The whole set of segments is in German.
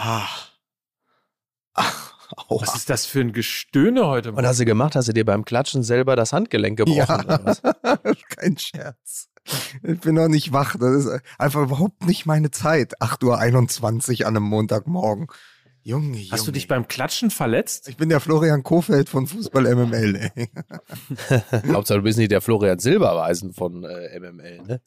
Ach. Aua. Was ist das für ein Gestöhne heute? Was hast du gemacht? Hast du dir beim Klatschen selber das Handgelenk gebrochen? Ja. Kein Scherz. Ich bin noch nicht wach. Das ist einfach überhaupt nicht meine Zeit. 8.21 Uhr an einem Montagmorgen. Junge, Junge. Hast du dich beim Klatschen verletzt? Ich bin der Florian Kofeld von Fußball MML. Hauptsache du bist nicht der Florian Silberweisen von äh, MML, ne?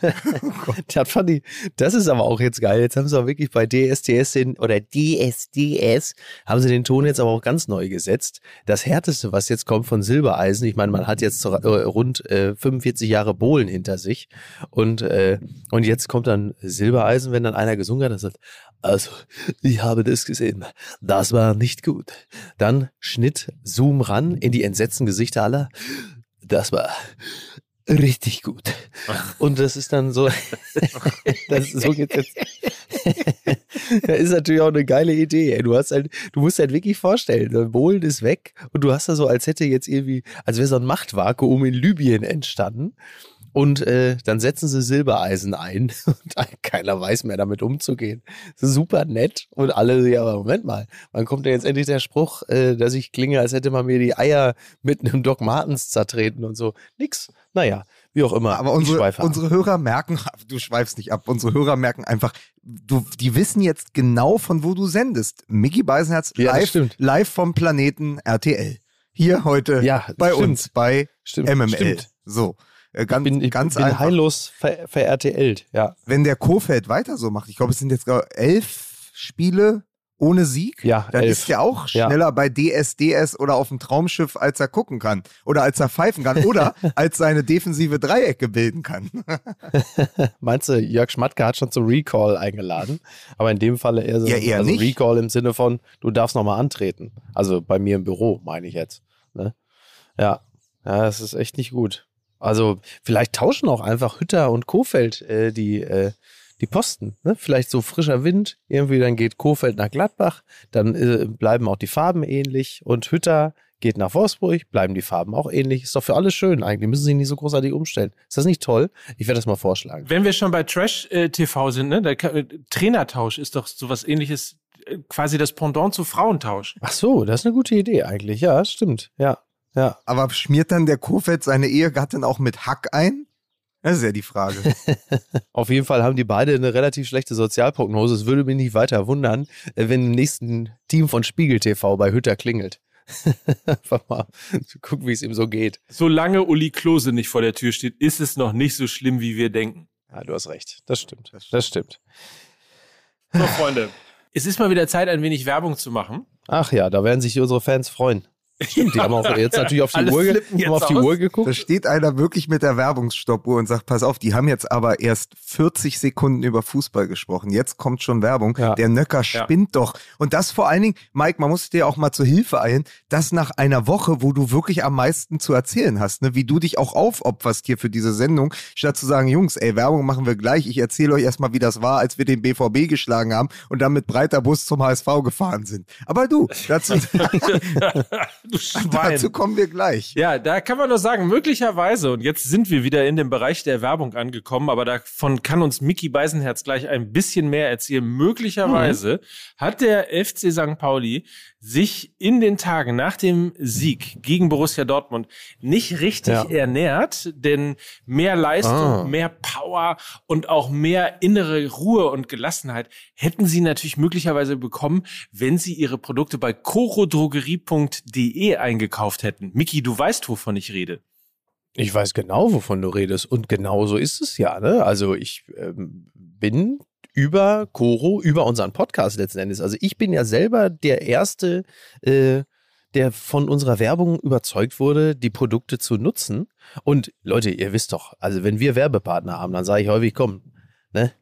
das, fand ich, das ist aber auch jetzt geil. Jetzt haben sie auch wirklich bei DSDS den, oder DSDS, haben sie den Ton jetzt aber auch ganz neu gesetzt. Das härteste, was jetzt kommt von Silbereisen, ich meine, man hat jetzt äh, rund äh, 45 Jahre Bohlen hinter sich und, äh, und jetzt kommt dann Silbereisen, wenn dann einer gesungen hat, das sagt, also, ich habe das gesehen. Das war nicht gut. Dann Schnitt, Zoom ran in die entsetzten Gesichter aller. Das war richtig gut. Und das ist dann so, das, so geht's jetzt. das ist natürlich auch eine geile Idee. Du hast halt, du musst halt wirklich vorstellen, Bohlen ist weg und du hast da so, als hätte jetzt irgendwie, als wäre so ein Machtvakuum in Libyen entstanden. Und äh, dann setzen sie Silbereisen ein und keiner weiß mehr damit umzugehen. Super nett. Und alle, ja, aber Moment mal, wann kommt denn jetzt endlich der Spruch, äh, dass ich klinge, als hätte man mir die Eier mit einem Doc Martens zertreten und so. Nix. Naja, wie auch immer. Aber unsere, unsere Hörer merken, du schweifst nicht ab, unsere Hörer merken einfach, du, die wissen jetzt genau, von wo du sendest. Mickey Beisenherz ja, live, live vom Planeten RTL. Hier heute ja, bei stimmt. uns, bei stimmt, MML. Stimmt. So. Äh, ganz, ich bin, ich ganz bin einfach. heillos ver, ver ja. Wenn der Kofeld weiter so macht, ich glaube, es sind jetzt elf Spiele ohne Sieg, ja, dann elf. ist er auch schneller ja. bei DSDS oder auf dem Traumschiff, als er gucken kann. Oder als er pfeifen kann. Oder als seine defensive Dreiecke bilden kann. Meinst du, Jörg Schmatke hat schon zum Recall eingeladen? Aber in dem Falle eher so ja, eher also nicht. Recall im Sinne von, du darfst nochmal antreten. Also bei mir im Büro, meine ich jetzt. Ne? Ja. Ja, das ist echt nicht gut. Also vielleicht tauschen auch einfach Hütter und Kofeld äh, die, äh, die Posten. Ne? Vielleicht so frischer Wind, irgendwie dann geht Kofeld nach Gladbach, dann äh, bleiben auch die Farben ähnlich und Hütter geht nach Wolfsburg, bleiben die Farben auch ähnlich. Ist doch für alle schön eigentlich, müssen sich nicht so großartig umstellen. Ist das nicht toll? Ich werde das mal vorschlagen. Wenn wir schon bei Trash-TV sind, ne? Der äh, Trainertausch ist doch sowas ähnliches, äh, quasi das Pendant zu Frauentausch. Ach so, das ist eine gute Idee eigentlich. Ja, stimmt. Ja. Ja. Aber schmiert dann der Kofeld seine Ehegattin auch mit Hack ein? Das ist ja die Frage. Auf jeden Fall haben die beide eine relativ schlechte Sozialprognose. Es würde mich nicht weiter wundern, äh, wenn im nächsten Team von Spiegel TV bei Hütter klingelt. Einfach mal gucken, wie es ihm so geht. Solange Uli Klose nicht vor der Tür steht, ist es noch nicht so schlimm, wie wir denken. Ja, du hast recht. Das stimmt. Das stimmt. So, Freunde. Es ist mal wieder Zeit, ein wenig Werbung zu machen. Ach ja, da werden sich unsere Fans freuen. Stimmt, die haben auch jetzt natürlich auf die, Uhr, haben auf die Uhr geguckt. Da steht einer wirklich mit der Werbungsstoppuhr und sagt, pass auf, die haben jetzt aber erst 40 Sekunden über Fußball gesprochen. Jetzt kommt schon Werbung. Ja. Der Nöcker spinnt ja. doch. Und das vor allen Dingen, Mike, man muss dir auch mal zur Hilfe eilen, das nach einer Woche, wo du wirklich am meisten zu erzählen hast, ne? wie du dich auch aufopferst hier für diese Sendung, statt zu sagen, Jungs, ey, Werbung machen wir gleich. Ich erzähle euch erstmal, wie das war, als wir den BVB geschlagen haben und dann mit breiter Bus zum HSV gefahren sind. Aber du, dazu... Schwein. Dazu kommen wir gleich. Ja, da kann man nur sagen, möglicherweise, und jetzt sind wir wieder in dem Bereich der Werbung angekommen, aber davon kann uns Mickey Beisenherz gleich ein bisschen mehr erzählen. Möglicherweise mhm. hat der FC St. Pauli sich in den Tagen nach dem Sieg gegen Borussia Dortmund nicht richtig Ja. ernährt, denn mehr Leistung, Ah. mehr Power und auch mehr innere Ruhe und Gelassenheit hätten sie natürlich möglicherweise bekommen, wenn sie ihre Produkte bei corodrogerie.de eingekauft hätten. Miki, du weißt, wovon ich rede. Ich weiß genau, wovon du redest. Und genau so ist es ja. Ne? Also ich ähm, bin über Coro, über unseren Podcast letzten Endes. Also ich bin ja selber der Erste, äh, der von unserer Werbung überzeugt wurde, die Produkte zu nutzen. Und Leute, ihr wisst doch, also wenn wir Werbepartner haben, dann sage ich häufig, komm, ne,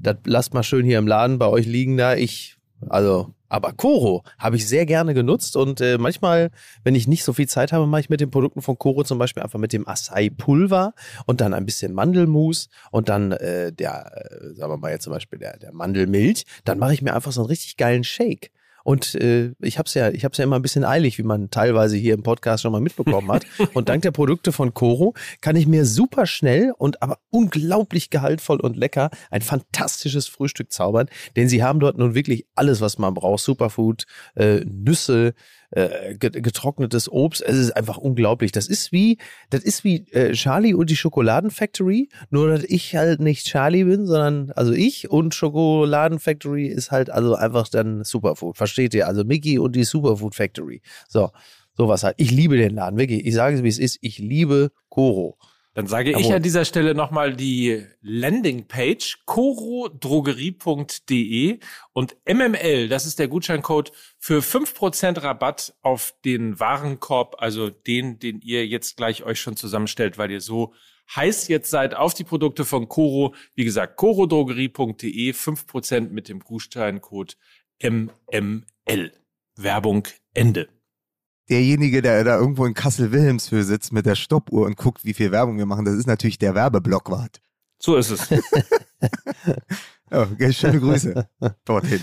das lasst mal schön hier im Laden bei euch liegen da. Ich, also, aber Coro habe ich sehr gerne genutzt und äh, manchmal, wenn ich nicht so viel Zeit habe, mache ich mit den Produkten von Coro zum Beispiel einfach mit dem Acai Pulver und dann ein bisschen Mandelmus und dann der, äh, der äh, sagen wir mal jetzt zum Beispiel der, der Mandelmilch. Dann mache ich mir einfach so einen richtig geilen Shake. Und äh, ich habe es ja, ich habe ja immer ein bisschen eilig, wie man teilweise hier im Podcast schon mal mitbekommen hat. und dank der Produkte von Coro kann ich mir super schnell und aber unglaublich gehaltvoll und lecker ein fantastisches Frühstück zaubern, denn sie haben dort nun wirklich alles, was man braucht: Superfood, äh, Nüsse, äh, getrocknetes Obst. Es ist einfach unglaublich. Das ist wie, das ist wie äh, Charlie und die Schokoladenfactory, nur dass ich halt nicht Charlie bin, sondern also ich und Schokoladenfactory ist halt also einfach dann Superfood. Versteht ihr? Also Mickey und die Superfood Factory. So, sowas halt. Ich liebe den Laden, wirklich. Ich sage es, wie es ist. Ich liebe Koro. Dann sage Jawohl. ich an dieser Stelle nochmal die Landingpage corodrogerie.de und MML, das ist der Gutscheincode für 5% Rabatt auf den Warenkorb, also den, den ihr jetzt gleich euch schon zusammenstellt, weil ihr so heiß jetzt seid auf die Produkte von Coro. Wie gesagt, corodrogerie.de, 5% mit dem Gutscheincode MML. Werbung Ende derjenige, der da irgendwo in Kassel-Wilhelmshöhe sitzt mit der Stoppuhr und guckt, wie viel Werbung wir machen, das ist natürlich der Werbeblockwart. So ist es. oh, schöne Grüße dorthin.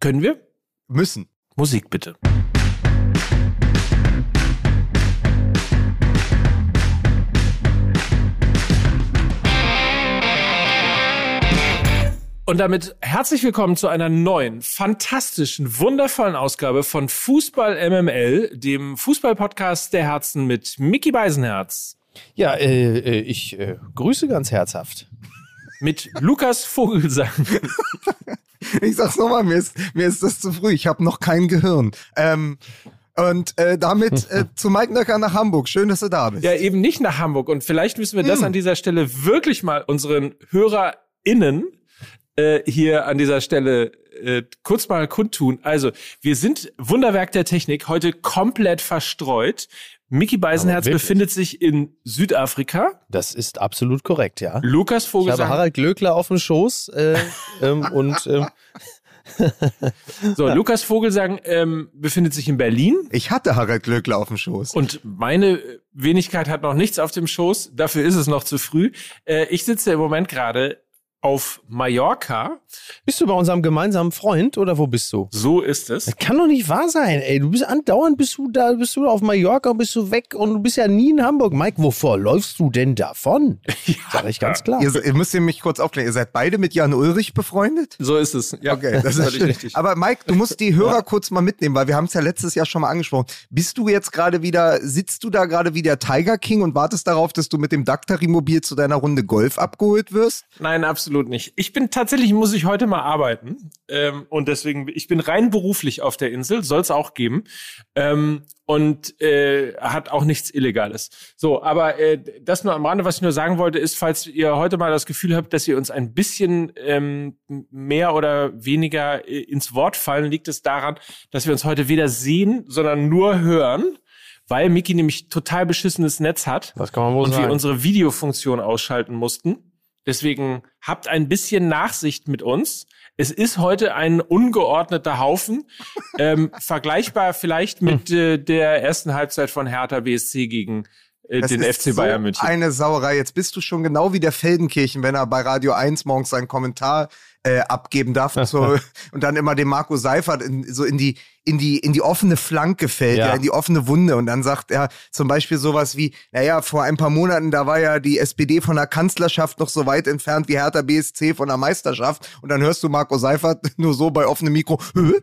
Können wir? Müssen. Musik bitte. Und damit herzlich willkommen zu einer neuen, fantastischen, wundervollen Ausgabe von Fußball MML, dem Fußball-Podcast der Herzen mit Mickey Beisenherz. Ja, äh, äh, ich äh, grüße ganz herzhaft. Mit Lukas Vogelsang. ich sag's nochmal, mir ist, mir ist das zu früh. Ich habe noch kein Gehirn. Ähm, und äh, damit äh, zu Mike Nöcker nach Hamburg. Schön, dass du da bist. Ja, eben nicht nach Hamburg. Und vielleicht müssen wir das hm. an dieser Stelle wirklich mal unseren HörerInnen äh, hier an dieser Stelle äh, kurz mal kundtun. Also, wir sind Wunderwerk der Technik heute komplett verstreut. Mickey Beisenherz befindet sich in Südafrika. Das ist absolut korrekt, ja. Lukas Vogelsang. Ich habe Harald Glöckler auf dem Schoß äh, ähm, und ähm, so, Lukas Vogelsang ähm, befindet sich in Berlin. Ich hatte Harald Glöckler auf dem Schoß. Und meine Wenigkeit hat noch nichts auf dem Schoß. Dafür ist es noch zu früh. Äh, ich sitze im Moment gerade auf Mallorca. Bist du bei unserem gemeinsamen Freund oder wo bist du? So ist es. Das kann doch nicht wahr sein, ey. Du bist andauernd, bist du da, bist du auf Mallorca und bist du weg und du bist ja nie in Hamburg. Mike, wovor läufst du denn davon? ja. Sag ich ganz klar. Ihr, ihr müsst ihr mich kurz aufklären. Ihr seid beide mit Jan Ulrich befreundet? So ist es. Ja. Okay, das ist richtig. Aber Mike, du musst die Hörer ja. kurz mal mitnehmen, weil wir haben es ja letztes Jahr schon mal angesprochen. Bist du jetzt gerade wieder, sitzt du da gerade wie der Tiger King und wartest darauf, dass du mit dem Daktari-Mobil zu deiner Runde Golf abgeholt wirst? Nein, absolut nicht. Ich bin tatsächlich, muss ich heute mal arbeiten. Ähm, und deswegen, ich bin rein beruflich auf der Insel, soll es auch geben. Ähm, und äh, hat auch nichts Illegales. So, aber äh, das nur am Rande, was ich nur sagen wollte, ist, falls ihr heute mal das Gefühl habt, dass ihr uns ein bisschen ähm, mehr oder weniger äh, ins Wort fallen, liegt es daran, dass wir uns heute weder sehen, sondern nur hören weil Miki nämlich total beschissenes Netz hat das kann man wohl und sagen. wir unsere Videofunktion ausschalten mussten. Deswegen habt ein bisschen Nachsicht mit uns. Es ist heute ein ungeordneter Haufen, ähm, vergleichbar vielleicht mit äh, der ersten Halbzeit von Hertha BSC gegen äh, den FC Bayern so München. Eine Sauerei. Jetzt bist du schon genau wie der Feldenkirchen, wenn er bei Radio 1 morgens seinen Kommentar äh, abgeben darf und, so, und dann immer dem Marco Seifert in, so in die in die in die offene Flanke fällt, ja. ja. in die offene Wunde und dann sagt er zum Beispiel sowas wie, naja, vor ein paar Monaten da war ja die SPD von der Kanzlerschaft noch so weit entfernt wie Hertha BSC von der Meisterschaft und dann hörst du Marco Seifert nur so bei offenem Mikro, Hö?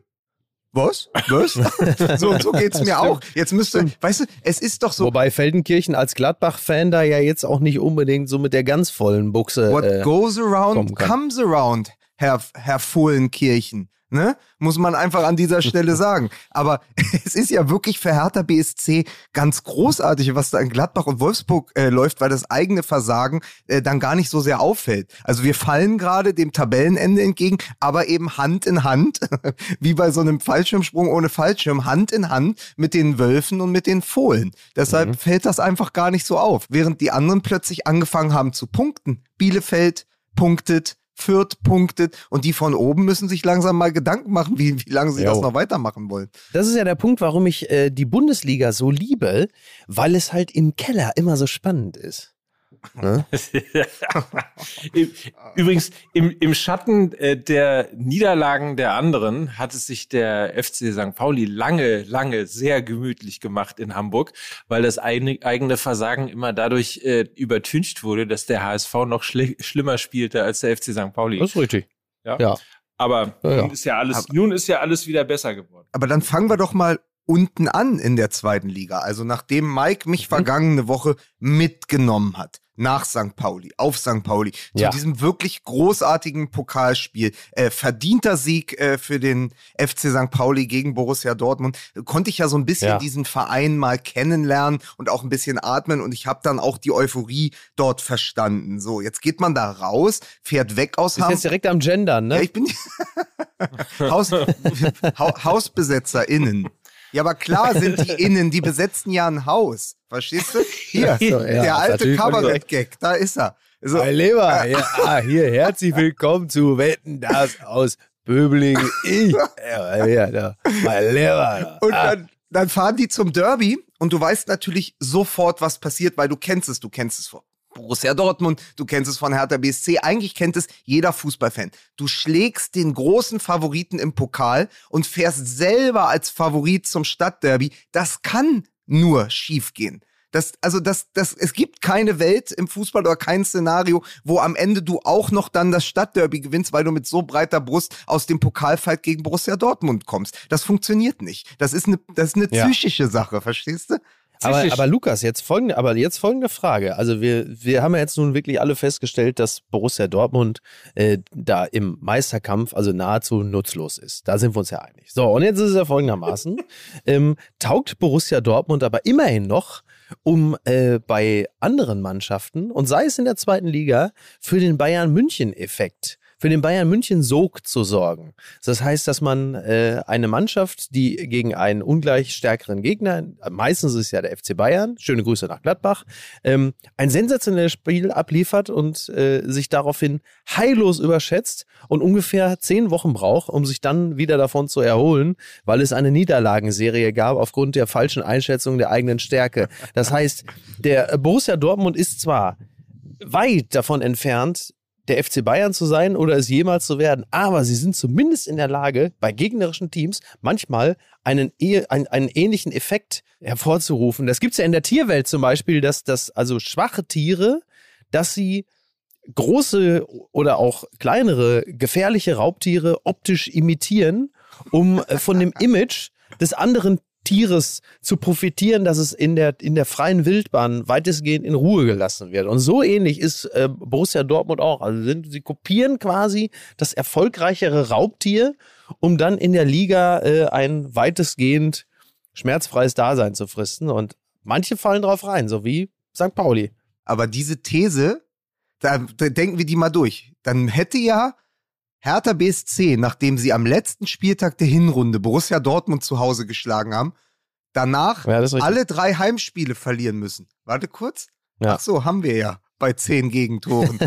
Was? Was? so so geht's mir auch. Jetzt müsste, weißt du, es ist doch so. Wobei Feldenkirchen als Gladbach-Fan da ja jetzt auch nicht unbedingt so mit der ganz vollen Buchse. What äh, goes around comes around. Herr, Herr Fohlenkirchen. Ne? Muss man einfach an dieser Stelle sagen. Aber es ist ja wirklich für Hertha BSC ganz großartig, was da in Gladbach und Wolfsburg äh, läuft, weil das eigene Versagen äh, dann gar nicht so sehr auffällt. Also wir fallen gerade dem Tabellenende entgegen, aber eben Hand in Hand, wie bei so einem Fallschirmsprung ohne Fallschirm, Hand in Hand mit den Wölfen und mit den Fohlen. Deshalb mhm. fällt das einfach gar nicht so auf. Während die anderen plötzlich angefangen haben zu punkten. Bielefeld punktet, Fürth punktet und die von oben müssen sich langsam mal Gedanken machen, wie, wie lange sie jo. das noch weitermachen wollen. Das ist ja der Punkt, warum ich äh, die Bundesliga so liebe, weil es halt im Keller immer so spannend ist. Ne? Übrigens, im, im Schatten äh, der Niederlagen der anderen hat es sich der FC St. Pauli lange, lange sehr gemütlich gemacht in Hamburg, weil das eigene, Versagen immer dadurch äh, übertüncht wurde, dass der HSV noch schlimmer spielte als der FC St. Pauli. Das ist richtig. Ja. ja. Aber ja, ja. Nun, ist ja alles, aber, nun ist ja alles wieder besser geworden. Aber dann fangen wir doch mal unten an in der zweiten Liga. Also nachdem Mike mich mhm. vergangene Woche mitgenommen hat nach St. Pauli, auf St. Pauli, ja. zu diesem wirklich großartigen Pokalspiel, äh, verdienter Sieg äh, für den FC St. Pauli gegen Borussia Dortmund, konnte ich ja so ein bisschen ja. diesen Verein mal kennenlernen und auch ein bisschen atmen und ich habe dann auch die Euphorie dort verstanden. So, jetzt geht man da raus, fährt weg aus Hamburg. jetzt direkt am Gendern, ne? Ja, ich bin Haus, ha HausbesetzerInnen. Ja, aber klar sind die innen, die besetzen ja ein Haus. Verstehst du? Hier, so, ja, der alte Kabarett-Gag, da ist er. So, mein Lieber, ja, ah, hier, herzlich willkommen zu Wetten, das aus Böbling. Ich, ja, ja, mein Lieber. Und ah. dann, dann fahren die zum Derby und du weißt natürlich sofort, was passiert, weil du kennst es, du kennst es vor Borussia Dortmund, du kennst es von Hertha BSC, eigentlich kennt es jeder Fußballfan. Du schlägst den großen Favoriten im Pokal und fährst selber als Favorit zum Stadtderby. Das kann nur schiefgehen. Das, also das, das, es gibt keine Welt im Fußball oder kein Szenario, wo am Ende du auch noch dann das Stadtderby gewinnst, weil du mit so breiter Brust aus dem Pokalfight gegen Borussia Dortmund kommst. Das funktioniert nicht. Das ist eine, das ist eine ja. psychische Sache, verstehst du? Aber, aber Lukas, jetzt folgende, aber jetzt folgende Frage. Also wir, wir haben ja jetzt nun wirklich alle festgestellt, dass Borussia Dortmund äh, da im Meisterkampf also nahezu nutzlos ist. Da sind wir uns ja einig. So, und jetzt ist es ja folgendermaßen. ähm, taugt Borussia Dortmund aber immerhin noch, um äh, bei anderen Mannschaften, und sei es in der zweiten Liga, für den Bayern München-Effekt für den Bayern München Sog zu sorgen. Das heißt, dass man äh, eine Mannschaft, die gegen einen ungleich stärkeren Gegner, meistens ist es ja der FC Bayern, schöne Grüße nach Gladbach, ähm, ein sensationelles Spiel abliefert und äh, sich daraufhin heillos überschätzt und ungefähr zehn Wochen braucht, um sich dann wieder davon zu erholen, weil es eine Niederlagenserie gab aufgrund der falschen Einschätzung der eigenen Stärke. Das heißt, der Borussia Dortmund ist zwar weit davon entfernt, der FC Bayern zu sein oder es jemals zu werden. Aber sie sind zumindest in der Lage, bei gegnerischen Teams manchmal einen, einen, einen ähnlichen Effekt hervorzurufen. Das gibt es ja in der Tierwelt zum Beispiel, dass, dass also schwache Tiere, dass sie große oder auch kleinere gefährliche Raubtiere optisch imitieren, um äh, von dem Image des anderen Tieres zu profitieren, dass es in der, in der freien Wildbahn weitestgehend in Ruhe gelassen wird. Und so ähnlich ist äh, Borussia Dortmund auch. Also sind, sie kopieren quasi das erfolgreichere Raubtier, um dann in der Liga äh, ein weitestgehend schmerzfreies Dasein zu fristen. Und manche fallen drauf rein, so wie St. Pauli. Aber diese These, da, da denken wir die mal durch. Dann hätte ja Hertha BSC, nachdem sie am letzten Spieltag der Hinrunde Borussia Dortmund zu Hause geschlagen haben, danach ja, alle drei Heimspiele verlieren müssen. Warte kurz. Ja. Ach so, haben wir ja bei zehn Gegentoren.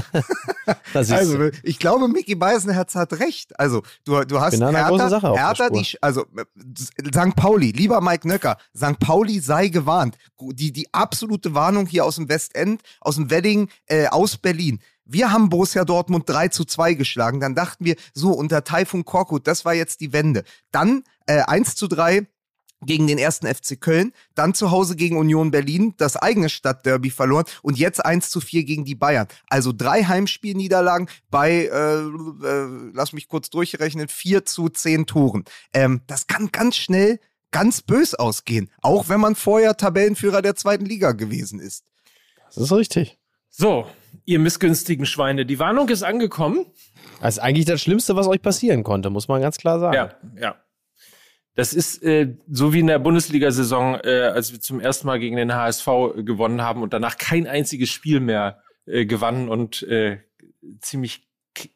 also, ich glaube, Mickey Beisenherz hat recht. Also, du, du hast Hertha, Hertha die, also St. Pauli, lieber Mike Nöcker, St. Pauli sei gewarnt. Die, die absolute Warnung hier aus dem Westend, aus dem Wedding, äh, aus Berlin. Wir haben Borussia Dortmund 3 zu 2 geschlagen. Dann dachten wir, so unter Taifun Korkut, das war jetzt die Wende. Dann äh, 1 zu 3 gegen den ersten FC Köln, dann zu Hause gegen Union Berlin, das eigene Stadtderby verloren und jetzt 1 zu 4 gegen die Bayern. Also drei Heimspielniederlagen bei, äh, äh, lass mich kurz durchrechnen, 4 zu 10 Toren. Ähm, das kann ganz schnell ganz bös ausgehen, auch wenn man vorher Tabellenführer der zweiten Liga gewesen ist. Das ist richtig. So, ihr missgünstigen Schweine, die Warnung ist angekommen. Das ist eigentlich das Schlimmste, was euch passieren konnte, muss man ganz klar sagen. Ja, ja. Das ist äh, so wie in der Bundesliga-Saison, äh, als wir zum ersten Mal gegen den HSV äh, gewonnen haben und danach kein einziges Spiel mehr äh, gewannen und äh, ziemlich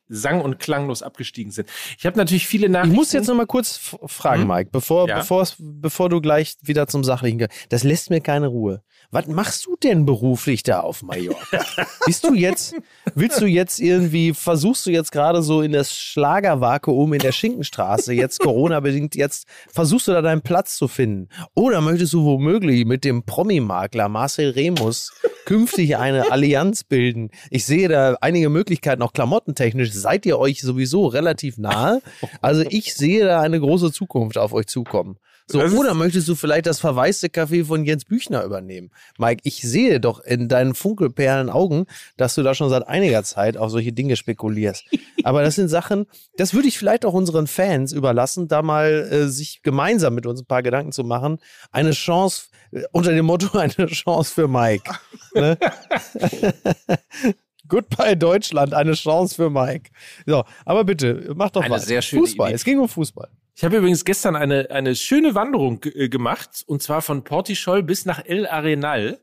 sang- und klanglos abgestiegen sind. Ich habe natürlich viele Nachrichten. Ich muss jetzt noch mal kurz fragen, hm? Mike, bevor, ja? bevor, bevor du gleich wieder zum Sachlichen gehst. Das lässt mir keine Ruhe. Was machst du denn beruflich da auf Mallorca? Bist du jetzt, willst du jetzt irgendwie, versuchst du jetzt gerade so in das Schlagervakuum in der Schinkenstraße, jetzt Corona-bedingt, jetzt versuchst du da deinen Platz zu finden? Oder möchtest du womöglich mit dem Promi-Makler Marcel Remus künftig eine Allianz bilden? Ich sehe da einige Möglichkeiten, auch klamottentechnisch seid ihr euch sowieso relativ nahe. Also ich sehe da eine große Zukunft auf euch zukommen. So, oder möchtest du vielleicht das verwaiste Café von Jens Büchner übernehmen? Mike, ich sehe doch in deinen funkelperlen Augen, dass du da schon seit einiger Zeit auf solche Dinge spekulierst. Aber das sind Sachen, das würde ich vielleicht auch unseren Fans überlassen, da mal äh, sich gemeinsam mit uns ein paar Gedanken zu machen. Eine Chance, äh, unter dem Motto, eine Chance für Mike. Ne? Goodbye Deutschland, eine Chance für Mike. So, aber bitte, mach doch mal. Fußball. Idee. Es ging um Fußball. Ich habe übrigens gestern eine, eine schöne Wanderung äh, gemacht und zwar von Portischol bis nach El Arenal.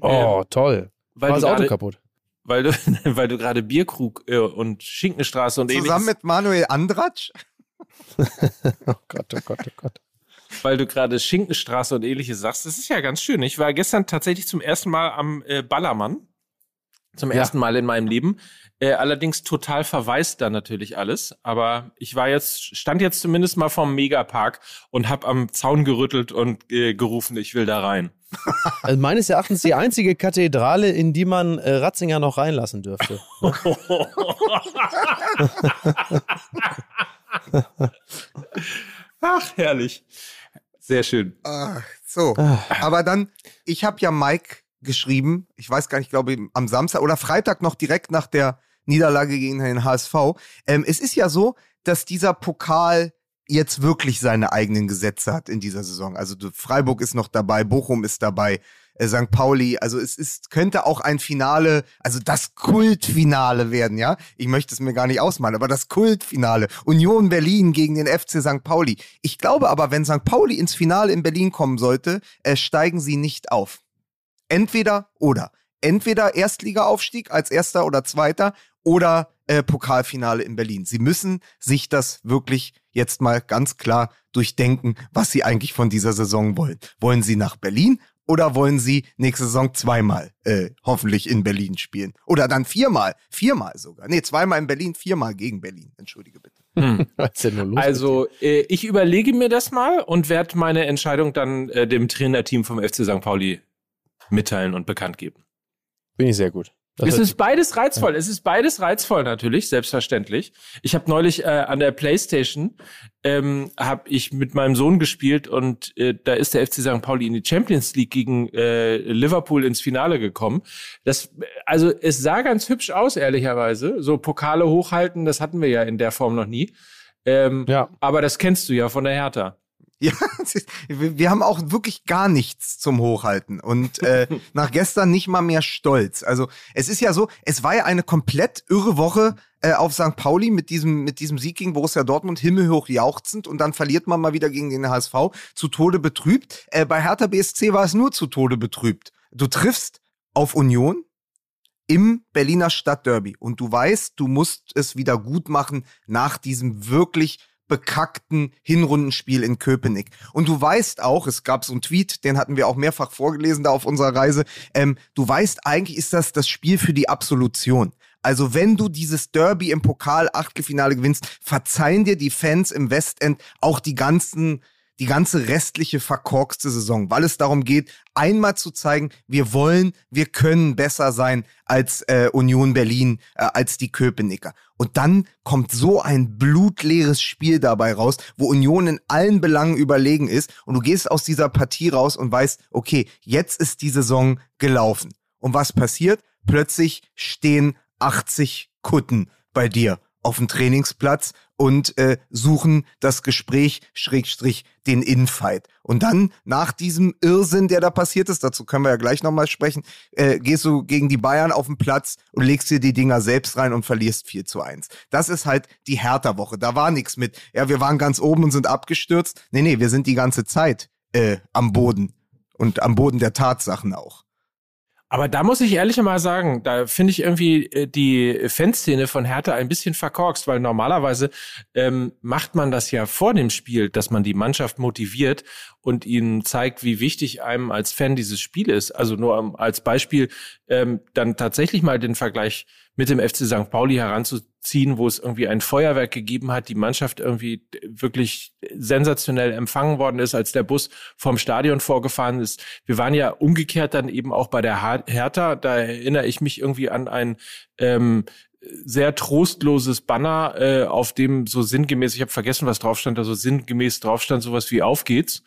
Oh, ähm, toll. Weil War das Auto kaputt? Weil du, weil du gerade Bierkrug äh, und Schinkenstraße und Zusammen ähnliches, mit Manuel Andratsch? oh Gott, oh Gott, oh Gott. Weil du gerade Schinkenstraße und ähnliches sagst. Das ist ja ganz schön. Ich war gestern tatsächlich zum ersten Mal am äh, Ballermann. Zum ja. ersten Mal in meinem Leben. Äh, allerdings total verwaist da natürlich alles. Aber ich war jetzt, stand jetzt zumindest mal vom Megapark und hab am Zaun gerüttelt und äh, gerufen, ich will da rein. Also meines Erachtens die einzige Kathedrale, in die man äh, Ratzinger noch reinlassen dürfte. Ach, herrlich. Sehr schön. Ach, so, ah. aber dann, ich habe ja Mike geschrieben, ich weiß gar nicht, ich glaube am Samstag oder Freitag noch direkt nach der Niederlage gegen den HSV. Ähm, es ist ja so, dass dieser Pokal jetzt wirklich seine eigenen Gesetze hat in dieser Saison. Also Freiburg ist noch dabei, Bochum ist dabei, äh, St. Pauli. Also es ist, könnte auch ein Finale, also das Kultfinale werden, ja. Ich möchte es mir gar nicht ausmalen, aber das Kultfinale. Union Berlin gegen den FC St. Pauli. Ich glaube aber, wenn St. Pauli ins Finale in Berlin kommen sollte, äh, steigen sie nicht auf. Entweder oder. Entweder Erstligaaufstieg als erster oder zweiter oder äh, Pokalfinale in Berlin. Sie müssen sich das wirklich jetzt mal ganz klar durchdenken, was sie eigentlich von dieser Saison wollen. Wollen sie nach Berlin oder wollen sie nächste Saison zweimal äh, hoffentlich in Berlin spielen? Oder dann viermal, viermal sogar. Nee, zweimal in Berlin, viermal gegen Berlin. Entschuldige bitte. Hm. also äh, ich überlege mir das mal und werde meine Entscheidung dann äh, dem Trainerteam vom FC St. Pauli mitteilen und bekannt geben. Bin ich sehr gut. Das es ist beides reizvoll. Ja. Es ist beides reizvoll natürlich, selbstverständlich. Ich habe neulich äh, an der PlayStation ähm, habe ich mit meinem Sohn gespielt und äh, da ist der FC St. Pauli in die Champions League gegen äh, Liverpool ins Finale gekommen. Das also es sah ganz hübsch aus ehrlicherweise. So Pokale hochhalten, das hatten wir ja in der Form noch nie. Ähm, ja. Aber das kennst du ja von der Hertha. Ja, wir haben auch wirklich gar nichts zum Hochhalten und äh, nach gestern nicht mal mehr Stolz. Also es ist ja so, es war ja eine komplett irre Woche äh, auf St. Pauli mit diesem mit diesem Sieg gegen Borussia Dortmund himmelhoch jauchzend und dann verliert man mal wieder gegen den HSV zu Tode betrübt. Äh, bei Hertha BSC war es nur zu Tode betrübt. Du triffst auf Union im Berliner Stadtderby und du weißt, du musst es wieder gut machen nach diesem wirklich bekackten Hinrundenspiel in Köpenick. Und du weißt auch, es gab so einen Tweet, den hatten wir auch mehrfach vorgelesen da auf unserer Reise, ähm, du weißt, eigentlich ist das das Spiel für die Absolution. Also wenn du dieses Derby im Pokal Achtelfinale gewinnst, verzeihen dir die Fans im Westend auch die ganzen die ganze restliche verkorkste Saison, weil es darum geht, einmal zu zeigen, wir wollen, wir können besser sein als äh, Union Berlin, äh, als die Köpenicker. Und dann kommt so ein blutleeres Spiel dabei raus, wo Union in allen Belangen überlegen ist und du gehst aus dieser Partie raus und weißt, okay, jetzt ist die Saison gelaufen. Und was passiert? Plötzlich stehen 80 Kutten bei dir auf dem Trainingsplatz und äh, suchen das Gespräch, Schrägstrich, den Infight. Und dann, nach diesem Irrsinn, der da passiert ist, dazu können wir ja gleich nochmal sprechen, äh, gehst du gegen die Bayern auf den Platz und legst dir die Dinger selbst rein und verlierst 4 zu 1. Das ist halt die Hertha-Woche. Da war nichts mit, ja, wir waren ganz oben und sind abgestürzt. Nee, nee, wir sind die ganze Zeit äh, am Boden und am Boden der Tatsachen auch. Aber da muss ich ehrlich mal sagen, da finde ich irgendwie äh, die Fanszene von Hertha ein bisschen verkorkst, weil normalerweise ähm, macht man das ja vor dem Spiel, dass man die Mannschaft motiviert und ihnen zeigt, wie wichtig einem als Fan dieses Spiel ist. Also nur als Beispiel ähm, dann tatsächlich mal den Vergleich mit dem FC St. Pauli heranzuziehen, wo es irgendwie ein Feuerwerk gegeben hat, die Mannschaft irgendwie wirklich sensationell empfangen worden ist, als der Bus vom Stadion vorgefahren ist. Wir waren ja umgekehrt dann eben auch bei der Hertha. Da erinnere ich mich irgendwie an ein ähm, sehr trostloses Banner, äh, auf dem so sinngemäß, ich habe vergessen, was drauf stand, also sinngemäß drauf stand sowas wie Auf geht's.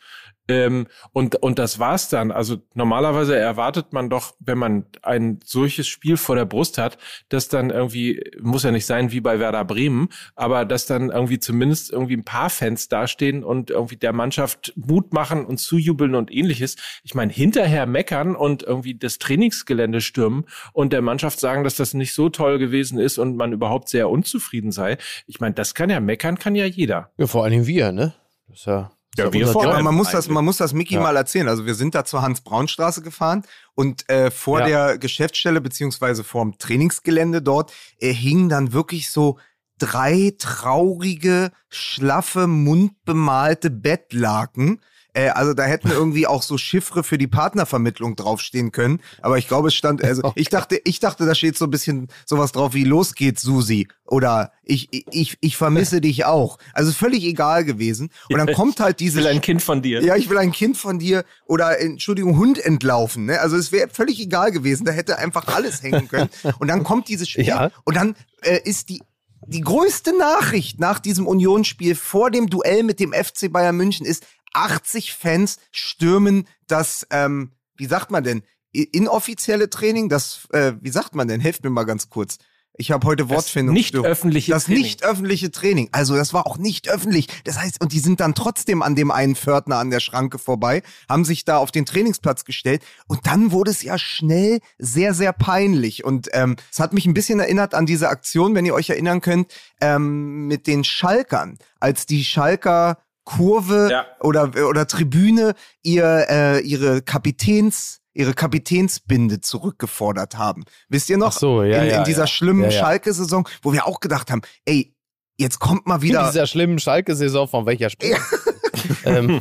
Ähm, und, und das war's dann. Also normalerweise erwartet man doch, wenn man ein solches Spiel vor der Brust hat, dass dann irgendwie, muss ja nicht sein wie bei Werder Bremen, aber dass dann irgendwie zumindest irgendwie ein paar Fans dastehen und irgendwie der Mannschaft Mut machen und zujubeln und ähnliches. Ich meine, hinterher meckern und irgendwie das Trainingsgelände stürmen und der Mannschaft sagen, dass das nicht so toll gewesen ist und man überhaupt sehr unzufrieden sei. Ich meine, das kann ja meckern, kann ja jeder. Ja, vor allem wir, ne? Das ist ja ja, wir vor allem. Man muss das, man muss das Mickey ja. mal erzählen. Also wir sind da zur Hans-Braun-Straße gefahren und äh, vor ja. der Geschäftsstelle beziehungsweise vorm Trainingsgelände dort äh, hingen dann wirklich so drei traurige, schlaffe, mundbemalte Bettlaken äh, also da hätten irgendwie auch so Chiffre für die Partnervermittlung draufstehen können. Aber ich glaube, es stand, also ich dachte, ich dachte, da steht so ein bisschen sowas drauf wie Los geht's, Susi. Oder ich, ich, ich vermisse dich auch. Also völlig egal gewesen. Und dann kommt halt diese. Ich will ein Kind von dir. Ja, ich will ein Kind von dir. Oder, Entschuldigung, Hund entlaufen. Ne? Also es wäre völlig egal gewesen. Da hätte einfach alles hängen können. Und dann kommt dieses Spiel. Ja. Und dann äh, ist die die größte Nachricht nach diesem Unionsspiel vor dem Duell mit dem FC Bayern München ist, 80 Fans stürmen das, ähm, wie sagt man denn, inoffizielle Training, das, äh, wie sagt man denn? Helft mir mal ganz kurz. Ich habe heute Wortfindung. Das nicht öffentliche Das Training. nicht öffentliche Training. Also das war auch nicht öffentlich. Das heißt, und die sind dann trotzdem an dem einen Pförtner an der Schranke vorbei, haben sich da auf den Trainingsplatz gestellt und dann wurde es ja schnell sehr, sehr peinlich. Und ähm, es hat mich ein bisschen erinnert an diese Aktion, wenn ihr euch erinnern könnt, ähm, mit den Schalkern, als die Schalker Kurve ja. oder, oder Tribüne ihr, äh, ihre Kapitäns ihre Kapitänsbinde zurückgefordert haben. Wisst ihr noch? Ach so, ja, in, ja, in dieser schlimmen ja, Schalke-Saison, wo wir auch gedacht haben, ey, jetzt kommt mal wieder. In dieser schlimmen Schalke-Saison von welcher Spiel? ähm,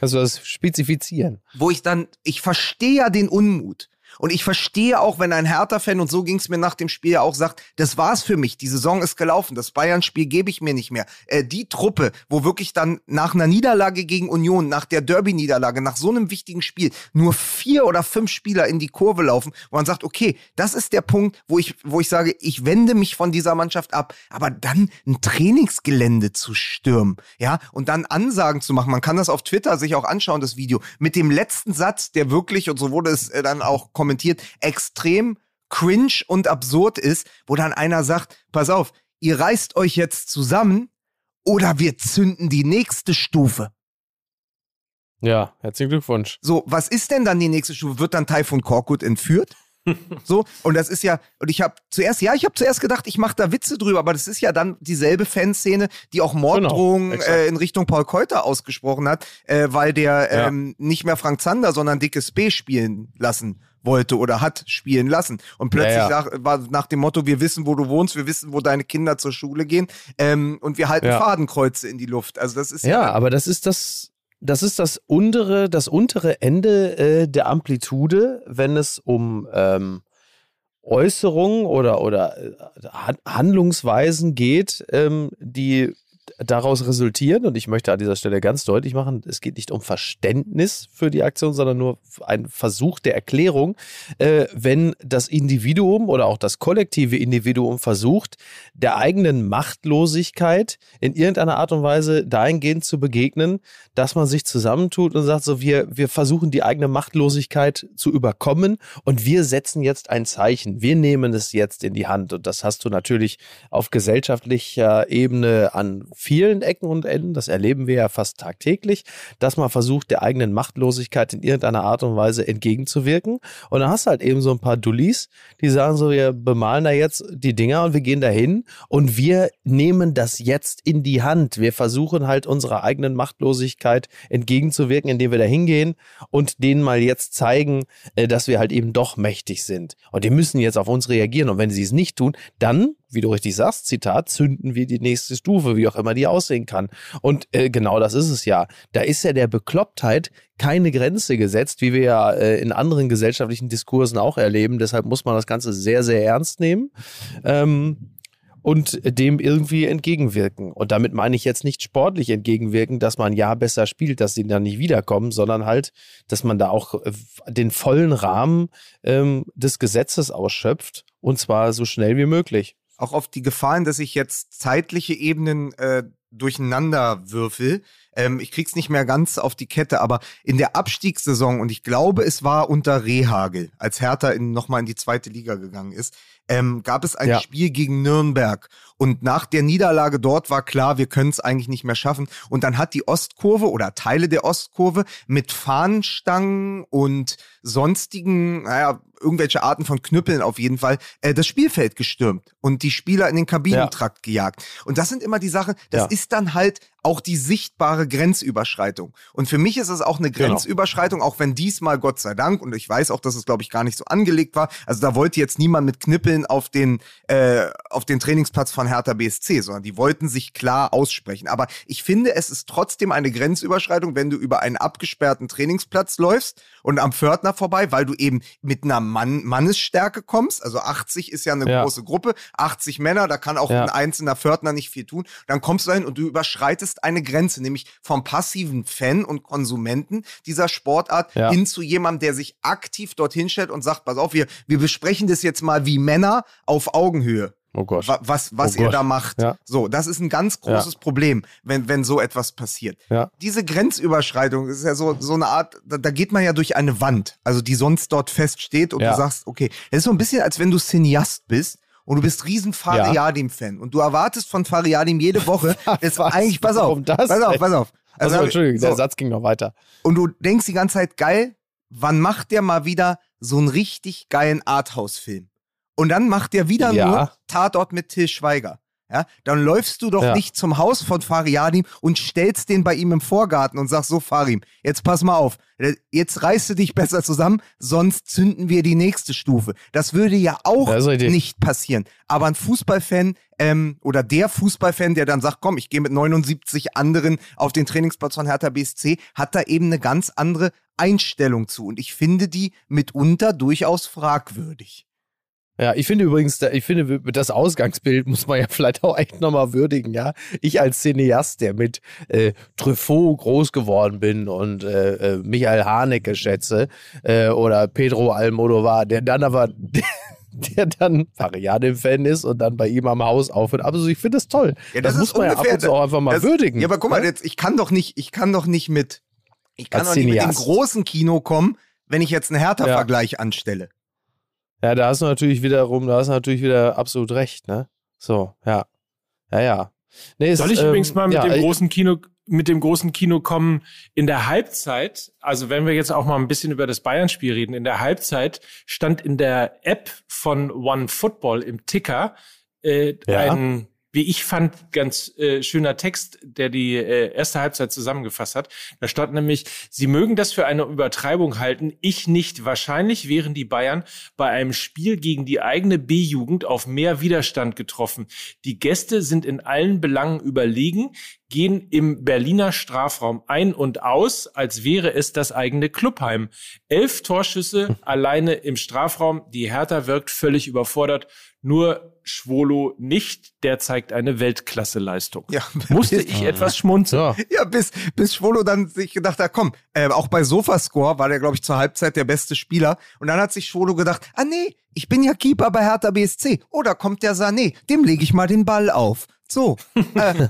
kannst du das spezifizieren? Wo ich dann, ich verstehe ja den Unmut. Und ich verstehe auch, wenn ein Hertha-Fan, und so ging es mir nach dem Spiel ja auch, sagt, das war's für mich, die Saison ist gelaufen, das Bayern-Spiel gebe ich mir nicht mehr. Äh, die Truppe, wo wirklich dann nach einer Niederlage gegen Union, nach der Derby-Niederlage, nach so einem wichtigen Spiel, nur vier oder fünf Spieler in die Kurve laufen, wo man sagt, okay, das ist der Punkt, wo ich, wo ich sage, ich wende mich von dieser Mannschaft ab, aber dann ein Trainingsgelände zu stürmen, ja, und dann Ansagen zu machen, man kann das auf Twitter sich auch anschauen, das Video, mit dem letzten Satz, der wirklich, und so wurde es äh, dann auch kommentiert, kommentiert, extrem cringe und absurd ist, wo dann einer sagt, pass auf, ihr reißt euch jetzt zusammen oder wir zünden die nächste Stufe. Ja, herzlichen Glückwunsch. So, was ist denn dann die nächste Stufe? Wird dann Typhoon Korkut entführt? so, und das ist ja, und ich habe zuerst, ja, ich habe zuerst gedacht, ich mache da Witze drüber, aber das ist ja dann dieselbe Fanszene, die auch Morddrohungen genau, äh, in Richtung Paul Keuter ausgesprochen hat, äh, weil der ja. ähm, nicht mehr Frank Zander, sondern Dickes B spielen lassen wollte oder hat spielen lassen. Und plötzlich ja, ja. Nach, war nach dem Motto, wir wissen, wo du wohnst, wir wissen, wo deine Kinder zur Schule gehen ähm, und wir halten ja. Fadenkreuze in die Luft. Also das ist ja, ja aber das ist das, das ist das untere, das untere Ende äh, der Amplitude, wenn es um ähm, Äußerungen oder, oder äh, Handlungsweisen geht, ähm, die daraus resultieren, und ich möchte an dieser Stelle ganz deutlich machen, es geht nicht um Verständnis für die Aktion, sondern nur ein Versuch der Erklärung, äh, wenn das Individuum oder auch das kollektive Individuum versucht, der eigenen Machtlosigkeit in irgendeiner Art und Weise dahingehend zu begegnen, dass man sich zusammentut und sagt, so wir, wir versuchen die eigene Machtlosigkeit zu überkommen und wir setzen jetzt ein Zeichen. Wir nehmen es jetzt in die Hand. Und das hast du natürlich auf gesellschaftlicher Ebene an vielen Ecken und Enden, das erleben wir ja fast tagtäglich, dass man versucht, der eigenen Machtlosigkeit in irgendeiner Art und Weise entgegenzuwirken. Und dann hast du halt eben so ein paar Dullis, die sagen so, wir bemalen da jetzt die Dinger und wir gehen dahin und wir nehmen das jetzt in die Hand. Wir versuchen halt unserer eigenen Machtlosigkeit entgegenzuwirken, indem wir da hingehen und denen mal jetzt zeigen, äh, dass wir halt eben doch mächtig sind. Und die müssen jetzt auf uns reagieren. Und wenn sie es nicht tun, dann, wie du richtig sagst, Zitat, zünden wir die nächste Stufe, wie auch immer die aussehen kann. Und äh, genau das ist es ja. Da ist ja der Beklopptheit keine Grenze gesetzt, wie wir ja äh, in anderen gesellschaftlichen Diskursen auch erleben. Deshalb muss man das Ganze sehr, sehr ernst nehmen. Ähm, und dem irgendwie entgegenwirken. Und damit meine ich jetzt nicht sportlich entgegenwirken, dass man ja besser spielt, dass sie dann nicht wiederkommen, sondern halt, dass man da auch äh, den vollen Rahmen ähm, des Gesetzes ausschöpft und zwar so schnell wie möglich. Auch auf die Gefahren, dass ich jetzt zeitliche Ebenen äh, durcheinander würfel. Ähm, ich krieg's nicht mehr ganz auf die Kette, aber in der Abstiegssaison, und ich glaube, es war unter Rehagel, als Hertha in, nochmal in die zweite Liga gegangen ist, ähm, gab es ein ja. Spiel gegen Nürnberg. Und nach der Niederlage dort war klar, wir können es eigentlich nicht mehr schaffen. Und dann hat die Ostkurve oder Teile der Ostkurve mit Fahnenstangen und sonstigen, naja, irgendwelche Arten von Knüppeln auf jeden Fall, äh, das Spielfeld gestürmt und die Spieler in den Kabinentrakt ja. gejagt. Und das sind immer die Sachen, das ja. ist dann halt auch die sichtbare Grenzüberschreitung. Und für mich ist es auch eine genau. Grenzüberschreitung, genau. auch wenn diesmal Gott sei Dank, und ich weiß auch, dass es, glaube ich, gar nicht so angelegt war, also da wollte jetzt niemand mit Knippeln auf den, äh, auf den Trainingsplatz von Hertha BSC, sondern die wollten sich klar aussprechen. Aber ich finde, es ist trotzdem eine Grenzüberschreitung, wenn du über einen abgesperrten Trainingsplatz läufst und am Pförtner vorbei, weil du eben mit einer Mann Mannesstärke kommst. Also 80 ist ja eine ja. große Gruppe, 80 Männer, da kann auch ja. ein einzelner Pförtner nicht viel tun. Dann kommst du dahin und du überschreitest eine Grenze, nämlich vom passiven Fan und Konsumenten dieser Sportart ja. hin zu jemandem, der sich aktiv dorthin stellt und sagt, pass auf, wir, wir besprechen das jetzt mal wie Männer auf Augenhöhe. Oh Gott. Was, was oh ihr da macht. Ja. So, das ist ein ganz großes ja. Problem, wenn, wenn so etwas passiert. Ja. Diese Grenzüberschreitung ist ja so, so eine Art, da, da geht man ja durch eine Wand, also die sonst dort feststeht und du sagst, okay, es ist so ein bisschen, als wenn du Cineast bist und du bist riesen Fariadim-Fan und du erwartest von Fariadim jede Woche, ist eigentlich, pass auf, pass auf, pass auf. Also, also Entschuldigung, so. der Satz ging noch weiter. Und du denkst die ganze Zeit, geil, wann macht der mal wieder so einen richtig geilen Arthouse-Film? Und dann macht der wieder ja. nur Tatort mit Till Schweiger ja, dann läufst du doch ja. nicht zum Haus von Fariadim und stellst den bei ihm im Vorgarten und sagst so, Farim, jetzt pass mal auf, jetzt reißt du dich besser zusammen, sonst zünden wir die nächste Stufe. Das würde ja auch nicht passieren. Aber ein Fußballfan ähm, oder der Fußballfan, der dann sagt, komm, ich gehe mit 79 anderen auf den Trainingsplatz von Hertha BSC, hat da eben eine ganz andere Einstellung zu. Und ich finde die mitunter durchaus fragwürdig. Ja, ich finde übrigens, ich finde, das Ausgangsbild muss man ja vielleicht auch echt nochmal würdigen, ja. Ich als Cineast, der mit äh, Truffaut groß geworden bin und äh, äh Michael Haneke schätze, äh, oder Pedro Almodovar, der dann aber, der dann Variade-Fan ist und dann bei ihm am Haus aufhört. Aber also ich finde das toll. Ja, das, das muss man ungefähr, ja ab und zu auch einfach mal das, würdigen. Ja, aber guck mal, ne? jetzt, ich kann doch nicht, ich kann doch nicht mit, ich kann doch nicht mit dem großen Kino kommen, wenn ich jetzt einen Hertha-Vergleich ja. anstelle. Ja, da hast du natürlich wiederum, da hast du natürlich wieder absolut recht, ne? So, ja. Ja, ja. Nee, Soll ich ähm, übrigens mal mit ja, dem äh, großen Kino, mit dem großen Kino kommen? In der Halbzeit, also wenn wir jetzt auch mal ein bisschen über das Bayern-Spiel reden, in der Halbzeit stand in der App von One Football im Ticker äh, ja. ein wie ich fand, ganz äh, schöner Text, der die äh, erste Halbzeit zusammengefasst hat. Da stand nämlich, Sie mögen das für eine Übertreibung halten, ich nicht. Wahrscheinlich wären die Bayern bei einem Spiel gegen die eigene B-Jugend auf mehr Widerstand getroffen. Die Gäste sind in allen Belangen überlegen, gehen im Berliner Strafraum ein und aus, als wäre es das eigene Clubheim. Elf Torschüsse alleine im Strafraum. Die Hertha wirkt völlig überfordert. Nur Schwolo nicht, der zeigt eine Weltklasse-Leistung. Ja, Musste ich etwas schmunzeln. Ja, ja bis, bis Schwolo dann sich gedacht hat, komm, äh, auch bei Sofascore war der, glaube ich, zur Halbzeit der beste Spieler. Und dann hat sich Schwolo gedacht, ah nee, ich bin ja Keeper bei Hertha BSC. Oh, da kommt der Sané, dem lege ich mal den Ball auf. So. äh,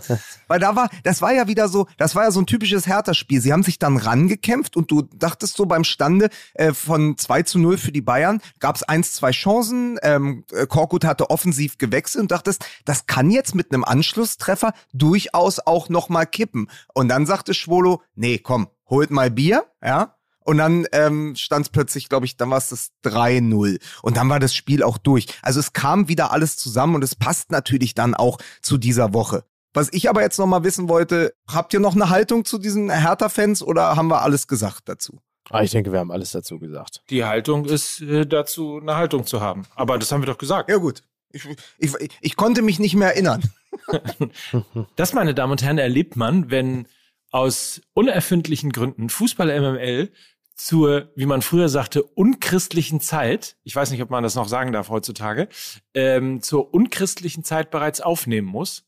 weil da war, das war ja wieder so, das war ja so ein typisches Hertha-Spiel. Sie haben sich dann rangekämpft und du dachtest so beim Stande äh, von 2 zu 0 für die Bayern, gab es eins, zwei Chancen, ähm, Korkut hatte offensiv gewechselt und dachtest, das kann jetzt mit einem Anschlusstreffer durchaus auch nochmal kippen. Und dann sagte Schwolo, nee, komm, holt mal Bier, ja, und dann ähm, stand es plötzlich, glaube ich, dann war es das 3-0. Und dann war das Spiel auch durch. Also es kam wieder alles zusammen und es passt natürlich dann auch zu dieser Woche. Was ich aber jetzt nochmal wissen wollte, habt ihr noch eine Haltung zu diesen Hertha-Fans oder haben wir alles gesagt dazu? Ah, ich denke, wir haben alles dazu gesagt. Die Haltung ist äh, dazu, eine Haltung zu haben. Aber das haben wir doch gesagt. Ja, gut. Ich, ich, ich konnte mich nicht mehr erinnern. das, meine Damen und Herren, erlebt man, wenn aus unerfindlichen Gründen Fußball MML zur, wie man früher sagte, unchristlichen Zeit, ich weiß nicht, ob man das noch sagen darf heutzutage, ähm, zur unchristlichen Zeit bereits aufnehmen muss.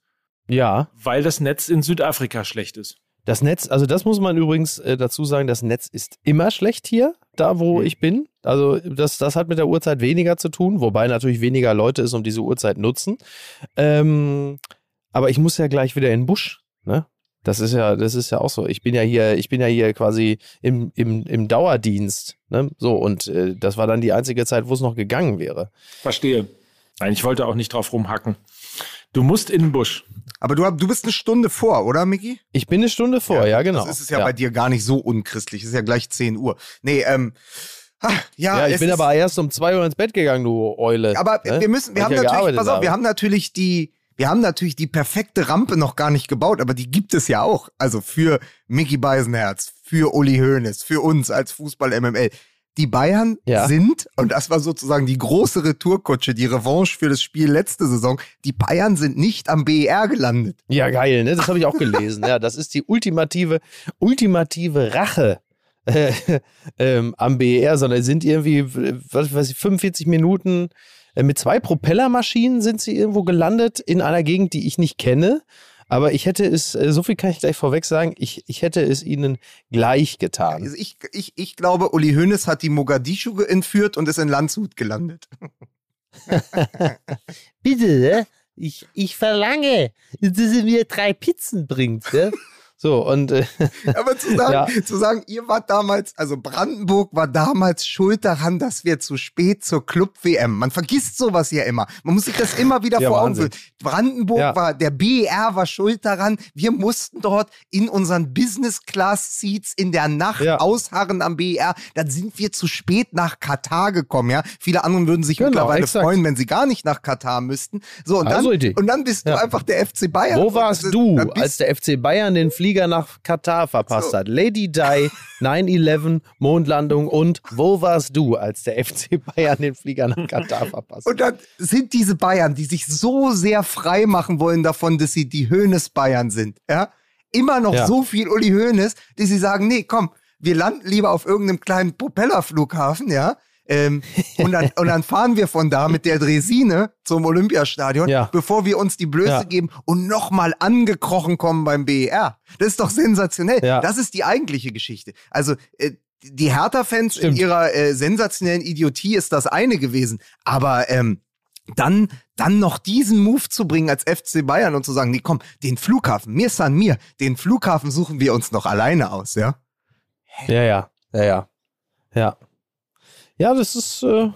Ja. Weil das Netz in Südafrika schlecht ist. Das Netz, also das muss man übrigens äh, dazu sagen, das Netz ist immer schlecht hier, da wo mhm. ich bin. Also das, das hat mit der Uhrzeit weniger zu tun, wobei natürlich weniger Leute es um diese Uhrzeit nutzen. Ähm, aber ich muss ja gleich wieder in den Busch. Ne? Das ist ja, das ist ja auch so. Ich bin ja hier, ich bin ja hier quasi im, im, im Dauerdienst. Ne? So, und äh, das war dann die einzige Zeit, wo es noch gegangen wäre. Verstehe. Nein, ich wollte auch nicht drauf rumhacken. Du musst in den Busch. Aber du, du bist eine Stunde vor, oder, Miki? Ich bin eine Stunde vor, ja, ja genau. Das ist ja, ja, bei dir gar nicht so unchristlich. Es ist ja gleich 10 Uhr. Nee, ähm. Ah, ja, ja, ich bin aber erst um 2 Uhr ins Bett gegangen, du Eule. Aber ne? wir müssen, wir haben natürlich, pass auf, wir haben natürlich die, wir haben natürlich die perfekte Rampe noch gar nicht gebaut, aber die gibt es ja auch. Also für Mickey Beisenherz, für Uli Hoeneß, für uns als Fußball-MML. Die Bayern ja. sind, und das war sozusagen die große Retourkutsche, die Revanche für das Spiel letzte Saison, die Bayern sind nicht am BER gelandet. Ja, geil, ne? Das habe ich auch gelesen. ja, das ist die ultimative, ultimative Rache äh, ähm, am BER, sondern sind irgendwie, was weiß ich, 45 Minuten äh, mit zwei Propellermaschinen sind sie irgendwo gelandet in einer Gegend, die ich nicht kenne. Aber ich hätte es, äh, so viel kann ich gleich vorweg sagen, ich, ich hätte es ihnen gleich getan. Also ich, ich, ich glaube, Uli Hoeneß hat die Mogadischu entführt und ist in Landshut gelandet. Bitte, ne? ich, ich verlange, dass sie mir drei Pizzen bringt. Ne? So, und. Äh, Aber zu sagen, ja. zu sagen, ihr wart damals, also Brandenburg war damals schuld daran, dass wir zu spät zur Club-WM. Man vergisst sowas ja immer. Man muss sich das immer wieder ja, vor Augen führen. Brandenburg ja. war, der BER war schuld daran. Wir mussten dort in unseren Business-Class-Seats in der Nacht ausharren am BER. Dann sind wir zu spät nach Katar gekommen, ja. Viele anderen würden sich genau, mittlerweile exakt. freuen, wenn sie gar nicht nach Katar müssten. So, und also dann, und dann bist du einfach der FC Bayern. Wo warst du, als der FC Bayern den Flieger Flieger nach Katar verpasst so. hat. Lady Di, 9-11, Mondlandung und wo warst du, als der FC Bayern den Flieger nach Katar verpasst hat? Und dann sind diese Bayern, die sich so sehr frei machen wollen davon, dass sie die Höhnes Bayern sind, ja, immer noch ja. so viel Uli Höhnes, die sie sagen, nee, komm, wir landen lieber auf irgendeinem kleinen Propellerflughafen, ja, ähm, und, dann, und dann fahren wir von da mit der Dresine zum Olympiastadion, ja. bevor wir uns die Blöße ja. geben und nochmal angekrochen kommen beim BER. Das ist doch sensationell. Ja. Das ist die eigentliche Geschichte. Also, äh, die Hertha-Fans in ihrer äh, sensationellen Idiotie ist das eine gewesen. Aber ähm, dann, dann noch diesen Move zu bringen als FC Bayern und zu sagen, nee, komm, den Flughafen, mir san mir, den Flughafen suchen wir uns noch alleine aus, ja? Ja, ja, ja, ja. Ja. Ja, das ist äh,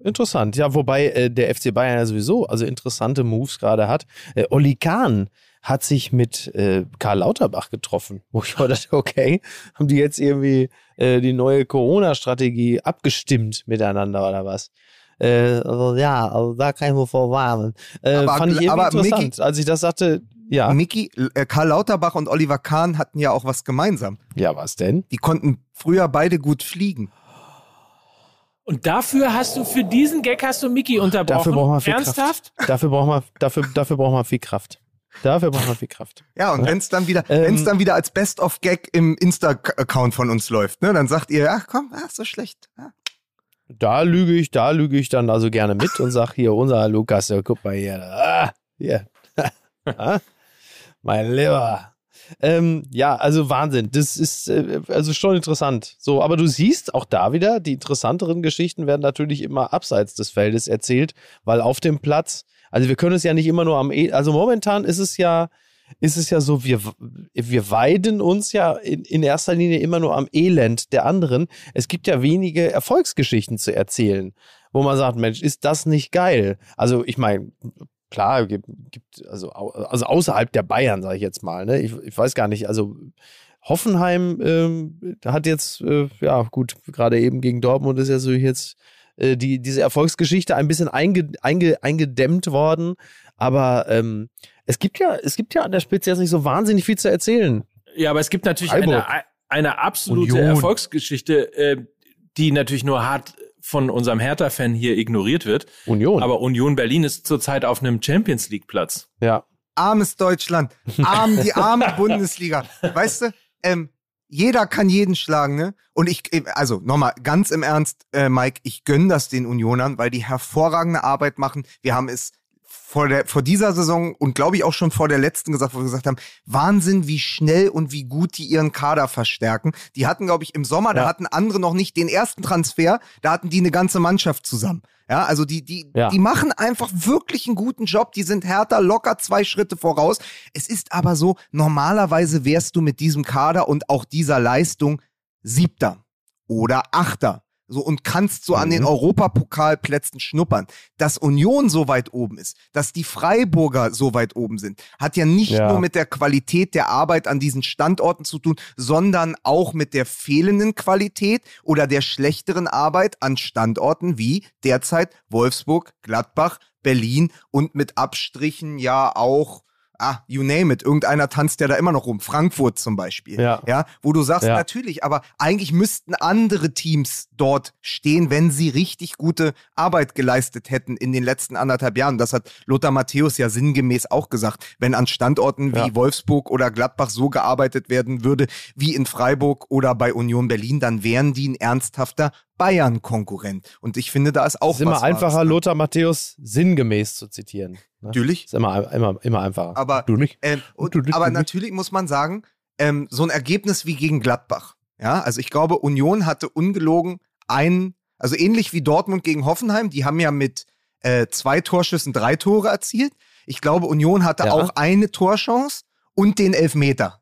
interessant. Ja, wobei äh, der FC Bayern ja sowieso also interessante Moves gerade hat. Äh, Oli Kahn hat sich mit äh, Karl Lauterbach getroffen, wo ich dachte, okay, haben die jetzt irgendwie äh, die neue Corona-Strategie abgestimmt miteinander oder was? Äh, also, ja, also da kann ich mir vorwarnen. Äh, aber, fand ich irgendwie interessant, Mickey, als ich das sagte. Ja. Mickey, äh, Karl Lauterbach und Oliver Kahn hatten ja auch was gemeinsam. Ja, was denn? Die konnten früher beide gut fliegen. Und dafür hast du, für diesen Gag hast du Mickey unterbrochen. Dafür braucht man viel Ernsthaft? Kraft. Dafür braucht man, dafür, dafür braucht man viel Kraft. Dafür braucht man viel Kraft. Ja, und ja? wenn es dann wieder, ähm, wenn es dann wieder als Best-of-Gag im Insta-Account von uns läuft, ne, dann sagt ihr, ach komm, ach, so schlecht. Ja. Da lüge ich, da lüge ich dann also gerne mit und sag hier, unser Lukas, ja, guck mal hier, ah, hier. mein Lieber. Ähm, ja, also Wahnsinn. Das ist äh, also schon interessant. So, aber du siehst auch da wieder, die interessanteren Geschichten werden natürlich immer abseits des Feldes erzählt, weil auf dem Platz Also wir können es ja nicht immer nur am, e also momentan ist es ja, ist es ja so, wir, wir weiden uns ja in, in erster Linie immer nur am Elend der anderen. Es gibt ja wenige Erfolgsgeschichten zu erzählen, wo man sagt, Mensch, ist das nicht geil? Also ich meine, klar, gibt, gibt also, also außerhalb der Bayern, sage ich jetzt mal, ne? Ich, ich weiß gar nicht, also Hoffenheim ähm, hat jetzt, äh, ja gut, gerade eben gegen Dortmund ist ja so jetzt äh, die, diese Erfolgsgeschichte ein bisschen einge, einge, eingedämmt worden. Aber ähm, es gibt ja, es gibt ja an der Spitze jetzt nicht so wahnsinnig viel zu erzählen. Ja, aber es gibt natürlich eine, eine absolute Union. Erfolgsgeschichte, äh, die natürlich nur hart von unserem Hertha-Fan hier ignoriert wird. Union. Aber Union Berlin ist zurzeit auf einem Champions League-Platz. Ja. Armes Deutschland, arm, die arme Bundesliga. Weißt du, ähm, jeder kann jeden schlagen, ne? Und ich, also nochmal ganz im Ernst, äh, Mike, ich gönne das den Unionern, weil die hervorragende Arbeit machen. Wir haben es vor, der, vor dieser Saison und glaube ich auch schon vor der letzten gesagt, wo wir gesagt haben, Wahnsinn, wie schnell und wie gut die ihren Kader verstärken. Die hatten, glaube ich, im Sommer, ja. da hatten andere noch nicht den ersten Transfer, da hatten die eine ganze Mannschaft zusammen. Ja, also die, die, ja. die machen einfach wirklich einen guten Job. Die sind härter, locker zwei Schritte voraus. Es ist aber so, normalerweise wärst du mit diesem Kader und auch dieser Leistung Siebter oder Achter so und kannst so mhm. an den mhm. Europapokalplätzen schnuppern. Dass Union so weit oben ist, dass die Freiburger so weit oben sind, hat ja nicht ja. nur mit der Qualität der Arbeit an diesen Standorten zu tun, sondern auch mit der fehlenden Qualität oder der schlechteren Arbeit an Standorten wie derzeit Wolfsburg, Gladbach, Berlin und mit Abstrichen ja auch ah, you name it, irgendeiner tanzt ja da immer noch rum. Frankfurt zum Beispiel. Ja. ja wo du sagst, ja. natürlich, aber eigentlich müssten andere Teams dort stehen, wenn sie richtig gute Arbeit geleistet hätten in den letzten anderthalb Jahren. Das hat Lothar Matthäus ja sinngemäß auch gesagt. Wenn an Standorten wie ja. Wolfsburg oder Gladbach so gearbeitet werden würde wie in Freiburg oder bei Union Berlin, dann wären die ein ernsthafter Bayern-Konkurrent. Und ich finde, da ist auch was. Ist immer einfacher, was, ne? Lothar Matthäus sinngemäß zu zitieren. Ne? Natürlich. Ist immer, immer, immer einfacher. Aber, du nicht. Ähm, und, du, du, aber natürlich muss man sagen, ähm, so ein Ergebnis wie gegen Gladbach. Ja, also ich glaube, Union hatte ungelogen einen, also ähnlich wie Dortmund gegen Hoffenheim, die haben ja mit äh, zwei Torschüssen drei Tore erzielt. Ich glaube, Union hatte ja. auch eine Torchance und den Elfmeter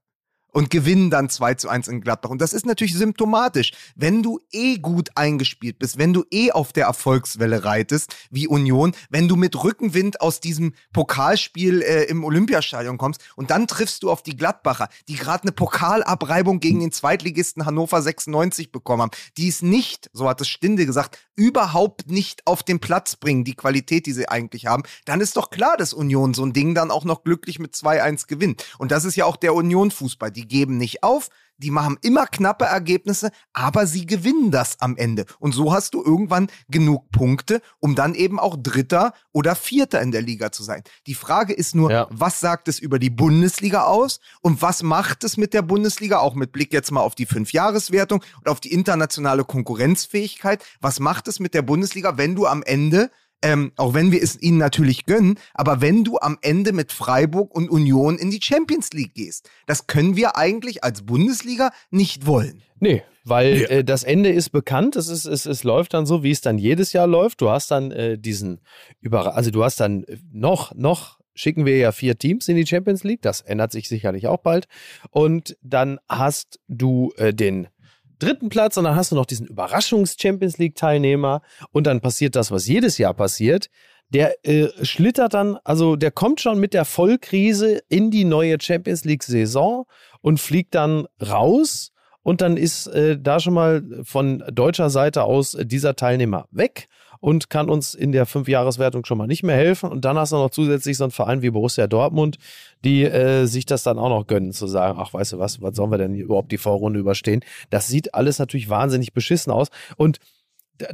und gewinnen dann 2 zu 1 in Gladbach. Und das ist natürlich symptomatisch. Wenn du eh gut eingespielt bist, wenn du eh auf der Erfolgswelle reitest, wie Union, wenn du mit Rückenwind aus diesem Pokalspiel äh, im Olympiastadion kommst und dann triffst du auf die Gladbacher, die gerade eine Pokalabreibung gegen den Zweitligisten Hannover 96 bekommen haben, die es nicht, so hat es Stinde gesagt, überhaupt nicht auf den Platz bringen, die Qualität, die sie eigentlich haben, dann ist doch klar, dass Union so ein Ding dann auch noch glücklich mit 2-1 gewinnt. Und das ist ja auch der Union-Fußball. Die geben nicht auf, die machen immer knappe Ergebnisse, aber sie gewinnen das am Ende. Und so hast du irgendwann genug Punkte, um dann eben auch Dritter oder Vierter in der Liga zu sein. Die Frage ist nur, ja. was sagt es über die Bundesliga aus und was macht es mit der Bundesliga, auch mit Blick jetzt mal auf die Fünfjahreswertung und auf die internationale Konkurrenzfähigkeit. Was macht es mit der Bundesliga, wenn du am Ende ähm, auch wenn wir es ihnen natürlich gönnen, aber wenn du am Ende mit Freiburg und Union in die Champions League gehst, das können wir eigentlich als Bundesliga nicht wollen. Nee, weil ja. äh, das Ende ist bekannt. Es, ist, es, es läuft dann so, wie es dann jedes Jahr läuft. Du hast dann äh, diesen Über also du hast dann noch, noch schicken wir ja vier Teams in die Champions League. Das ändert sich sicherlich auch bald. Und dann hast du äh, den dritten Platz und dann hast du noch diesen Überraschungs-Champions League-Teilnehmer und dann passiert das, was jedes Jahr passiert. Der äh, schlittert dann, also der kommt schon mit der Vollkrise in die neue Champions League-Saison und fliegt dann raus und dann ist äh, da schon mal von deutscher Seite aus dieser Teilnehmer weg und kann uns in der Fünfjahreswertung schon mal nicht mehr helfen. Und dann hast du noch zusätzlich so einen Verein wie Borussia Dortmund, die äh, sich das dann auch noch gönnen, zu sagen, ach, weißt du was, was sollen wir denn überhaupt die Vorrunde überstehen? Das sieht alles natürlich wahnsinnig beschissen aus. Und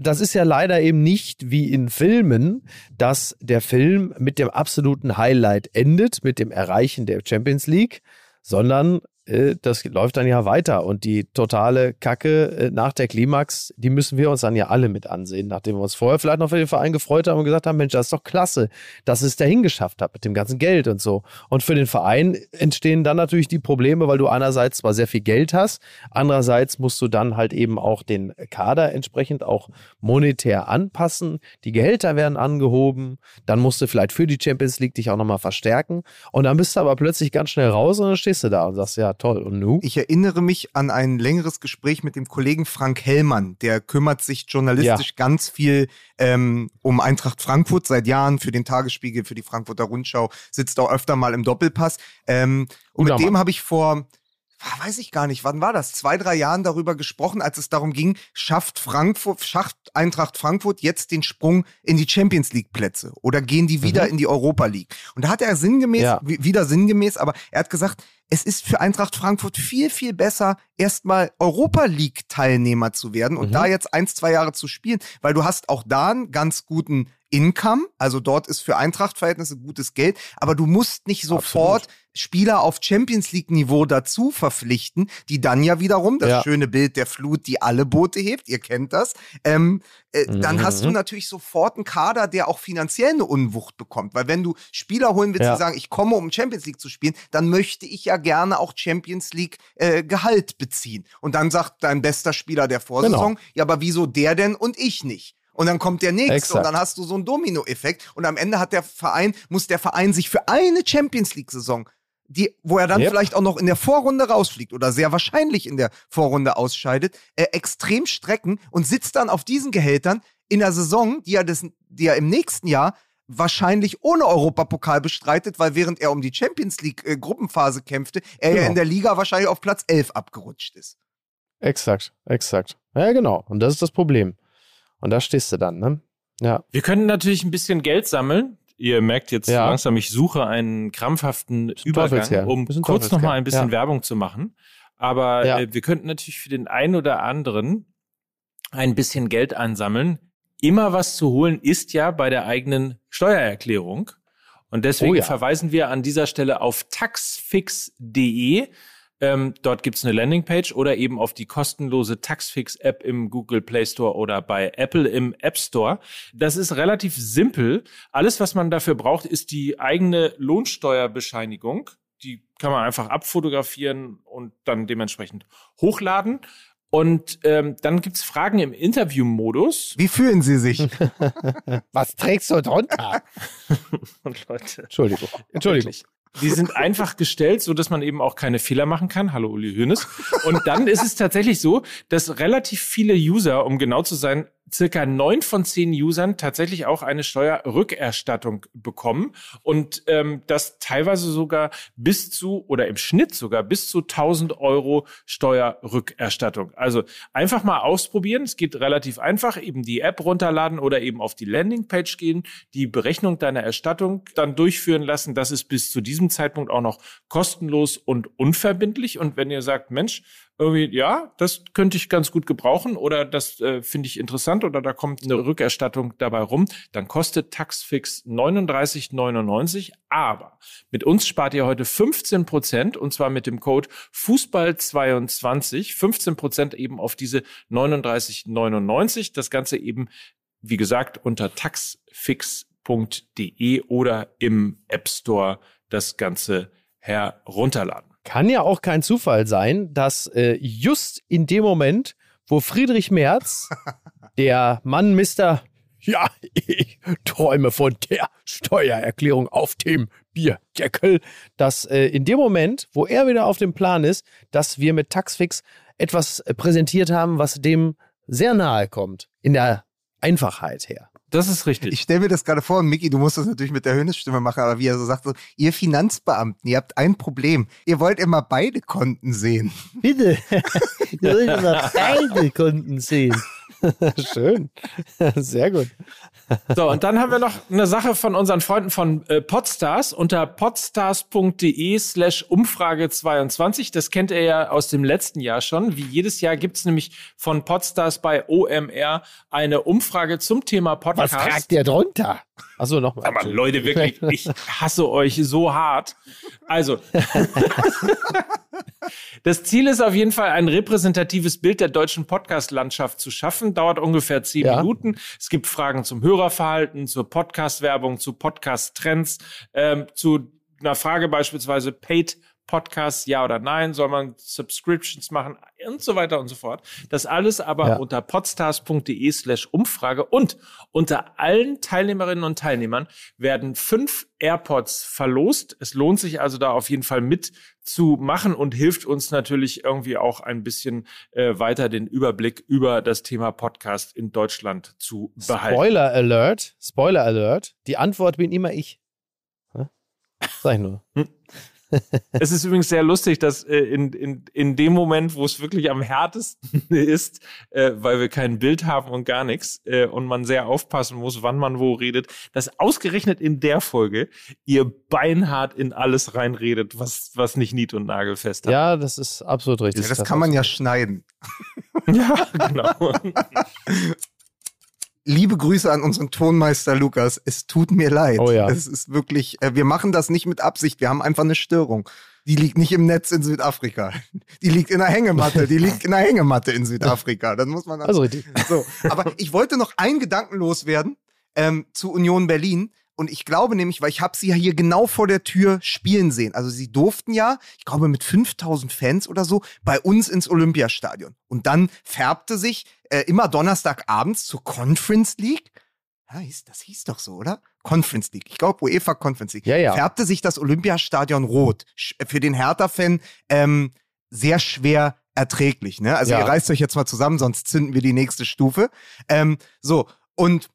das ist ja leider eben nicht wie in Filmen, dass der Film mit dem absoluten Highlight endet, mit dem Erreichen der Champions League, sondern das läuft dann ja weiter und die totale Kacke äh, nach der Klimax, die müssen wir uns dann ja alle mit ansehen, nachdem wir uns vorher vielleicht noch für den Verein gefreut haben und gesagt haben, Mensch, das ist doch klasse, dass es dahin geschafft hat mit dem ganzen Geld und so. Und für den Verein entstehen dann natürlich die Probleme, weil du einerseits zwar sehr viel Geld hast, andererseits musst du dann halt eben auch den Kader entsprechend auch monetär anpassen, die Gehälter werden angehoben, dann musst du vielleicht für die Champions League dich auch nochmal verstärken und dann bist du aber plötzlich ganz schnell raus und dann stehst du da und sagst, ja, toll. Und nu? Ich erinnere mich an ein längeres Gespräch mit dem Kollegen Frank Hellmann. Der kümmert sich journalistisch ja. ganz viel ähm, um Eintracht Frankfurt seit Jahren für den Tagesspiegel, für die Frankfurter Rundschau, sitzt auch öfter mal im Doppelpass. Ähm, und mit dem habe ich vor weiß ich gar nicht, wann war das? Zwei, drei Jahren darüber gesprochen, als es darum ging, schafft Frankfurt, schafft Eintracht Frankfurt jetzt den Sprung in die Champions League Plätze oder gehen die wieder mhm. in die Europa League? Und da hat er sinngemäß, ja. wieder sinngemäß, aber er hat gesagt, es ist für Eintracht Frankfurt viel, viel besser, erstmal Europa League Teilnehmer zu werden und mhm. da jetzt eins, zwei Jahre zu spielen, weil du hast auch da einen ganz guten Income, also dort ist für Eintracht-Verhältnisse gutes Geld, aber du musst nicht sofort Absolut. Spieler auf Champions League-Niveau dazu verpflichten, die dann ja wiederum, das ja. schöne Bild der Flut, die alle Boote hebt, ihr kennt das, ähm, äh, mhm. dann hast du natürlich sofort einen Kader, der auch finanziell eine Unwucht bekommt. Weil wenn du Spieler holen willst, ja. die sagen, ich komme, um Champions League zu spielen, dann möchte ich ja gerne auch Champions League äh, Gehalt beziehen. Und dann sagt dein bester Spieler der Vorsaison, genau. ja, aber wieso der denn und ich nicht? Und dann kommt der nächste Exakt. und dann hast du so einen Domino-Effekt. Und am Ende hat der Verein, muss der Verein sich für eine Champions League-Saison, die, wo er dann yep. vielleicht auch noch in der Vorrunde rausfliegt oder sehr wahrscheinlich in der Vorrunde ausscheidet, äh, extrem strecken und sitzt dann auf diesen Gehältern in der Saison, die er, des, die er im nächsten Jahr wahrscheinlich ohne Europapokal bestreitet, weil während er um die Champions League äh, Gruppenphase kämpfte, er genau. ja in der Liga wahrscheinlich auf Platz 11 abgerutscht ist. Exakt, exakt. Ja, genau. Und das ist das Problem. Und da stehst du dann, ne? Ja. Wir können natürlich ein bisschen Geld sammeln. Ihr merkt jetzt ja. langsam, ich suche einen krampfhaften Übergang, um kurz noch mal ein bisschen ja. Werbung zu machen. Aber ja. äh, wir könnten natürlich für den einen oder anderen ein bisschen Geld ansammeln. Immer was zu holen ist ja bei der eigenen Steuererklärung. Und deswegen oh ja. verweisen wir an dieser Stelle auf taxfix.de. Ähm, dort gibt es eine Landingpage oder eben auf die kostenlose Taxfix-App im Google Play Store oder bei Apple im App Store. Das ist relativ simpel. Alles, was man dafür braucht, ist die eigene Lohnsteuerbescheinigung. Die kann man einfach abfotografieren und dann dementsprechend hochladen. Und ähm, dann gibt's Fragen im Interview-Modus. Wie fühlen Sie sich? Was trägst du drunter? und Leute. Entschuldigung. Entschuldigung. Die sind einfach gestellt, so dass man eben auch keine Fehler machen kann. Hallo Uli Hoeneß. Und dann ist es tatsächlich so, dass relativ viele User, um genau zu sein, circa neun von zehn Usern tatsächlich auch eine Steuerrückerstattung bekommen und ähm, das teilweise sogar bis zu oder im Schnitt sogar bis zu 1000 Euro Steuerrückerstattung. Also einfach mal ausprobieren. Es geht relativ einfach. Eben die App runterladen oder eben auf die Landingpage gehen, die Berechnung deiner Erstattung dann durchführen lassen. Das ist bis zu diesem Zeitpunkt auch noch kostenlos und unverbindlich. Und wenn ihr sagt, Mensch, irgendwie, ja, das könnte ich ganz gut gebrauchen oder das äh, finde ich interessant oder da kommt eine Rückerstattung dabei rum, dann kostet Taxfix 39,99. Aber mit uns spart ihr heute 15 Prozent und zwar mit dem Code Fußball22, 15 Prozent eben auf diese 39,99. Das Ganze eben, wie gesagt, unter taxfix.de oder im App Store das Ganze herunterladen. Kann ja auch kein Zufall sein, dass äh, just in dem Moment, wo Friedrich Merz, der Mann Mister, ja, ich träume von der Steuererklärung auf dem Bierdeckel, dass äh, in dem Moment, wo er wieder auf dem Plan ist, dass wir mit Taxfix etwas äh, präsentiert haben, was dem sehr nahe kommt, in der Einfachheit her. Das ist richtig. Ich stelle mir das gerade vor, und Micky, du musst das natürlich mit der Höhnesstimme machen, aber wie er so sagt, so, ihr Finanzbeamten, ihr habt ein Problem. Ihr wollt immer beide Konten sehen. Bitte. ihr wollt immer beide Konten sehen. Schön. Sehr gut. So, und dann haben wir noch eine Sache von unseren Freunden von äh, Podstars unter podstars.de slash Umfrage 22. Das kennt ihr ja aus dem letzten Jahr schon. Wie jedes Jahr gibt's nämlich von Podstars bei OMR eine Umfrage zum Thema Podcast. Was tragt der drunter? Achso, nochmal. Aber Leute, wirklich, ich hasse euch so hart. Also, das Ziel ist auf jeden Fall, ein repräsentatives Bild der deutschen Podcast-Landschaft zu schaffen. Dauert ungefähr zehn Ja. Minuten. Es gibt Fragen zum Hörerverhalten, zur Podcast-Werbung, zu Podcast-Trends, ähm, zu einer Frage beispielsweise Paid Podcasts, ja oder nein, soll man Subscriptions machen und so weiter und so fort. Das alles aber Ja. unter podstars.de slash Umfrage und unter allen Teilnehmerinnen und Teilnehmern werden fünf AirPods verlost. Es lohnt sich also da auf jeden Fall mitzumachen und hilft uns natürlich irgendwie auch ein bisschen äh, weiter den Überblick über das Thema Podcast in Deutschland zu behalten. Spoiler Alert, Spoiler Alert. Die Antwort bin immer ich. Sag ich nur. Es ist übrigens sehr lustig, dass äh, in, in, in dem Moment, wo es wirklich am härtesten ist, äh, weil wir kein Bild haben und gar nichts äh, und man sehr aufpassen muss, wann man wo redet, dass ausgerechnet in der Folge ihr beinhart in alles reinredet, was, was nicht nied- und nagelfest hat. Ja, das ist absolut richtig. Ja, das kann man ja schneiden. ja genau. Liebe Grüße an unseren Tonmeister Lukas. Es tut mir leid. Oh ja. Es ist wirklich, äh, wir machen das nicht mit Absicht. Wir haben einfach eine Störung. Die liegt nicht im Netz in Südafrika. Die liegt in der Hängematte. Die liegt in der Hängematte in Südafrika. Das muss man dann Also richtig. so, aber ich wollte noch einen Gedanken loswerden ähm, zu Union Berlin. Und ich glaube nämlich, weil ich habe sie ja hier genau vor der Tür spielen sehen. Also sie durften ja, ich glaube mit 5000 Fans oder so, bei uns ins Olympiastadion. Und dann färbte sich äh, immer Donnerstagabends zur Conference League. Ja, das hieß doch so, oder? Conference League. Ich glaube UEFA Conference League. Ja, ja. Färbte sich das Olympiastadion rot. Sch- Für den Hertha-Fan ähm, sehr schwer erträglich. Ne? Also Ja. ihr reißt euch jetzt mal zusammen, sonst zünden wir die nächste Stufe. Ähm, so, und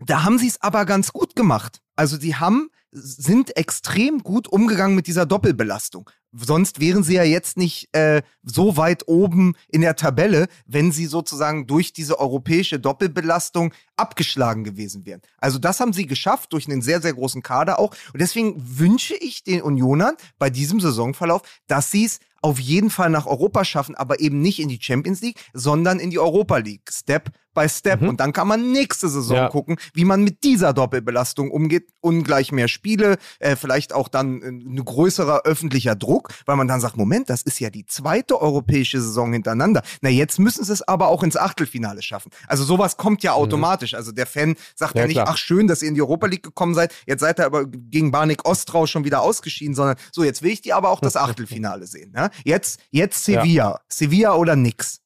da haben sie es aber ganz gut gemacht. Also sie haben, sind extrem gut umgegangen mit dieser Doppelbelastung. Sonst wären sie ja jetzt nicht äh, so weit oben in der Tabelle, wenn sie sozusagen durch diese europäische Doppelbelastung abgeschlagen gewesen wären. Also das haben sie geschafft durch einen sehr, sehr großen Kader auch. Und deswegen wünsche ich den Unionern bei diesem Saisonverlauf, dass sie es auf jeden Fall nach Europa schaffen, aber eben nicht in die Champions League, sondern in die Europa League. Step by Step. Mhm. Und dann kann man nächste Saison Ja. gucken, wie man mit dieser Doppelbelastung umgeht. Ungleich mehr Spiele, äh, vielleicht auch dann äh, ein größerer öffentlicher Druck, weil man dann sagt, Moment, das ist ja die zweite europäische Saison hintereinander. Na, jetzt müssen sie es aber auch ins Achtelfinale schaffen. Also sowas kommt ja automatisch. Also der Fan sagt ja, Ja, nicht, klar. ach schön, dass ihr in die Europa League gekommen seid, jetzt seid ihr aber gegen Barnik Ostrau schon wieder ausgeschieden, sondern so, jetzt will ich die aber auch das Achtelfinale sehen. Ne? Jetzt, jetzt Ja. Sevilla. Sevilla oder nix.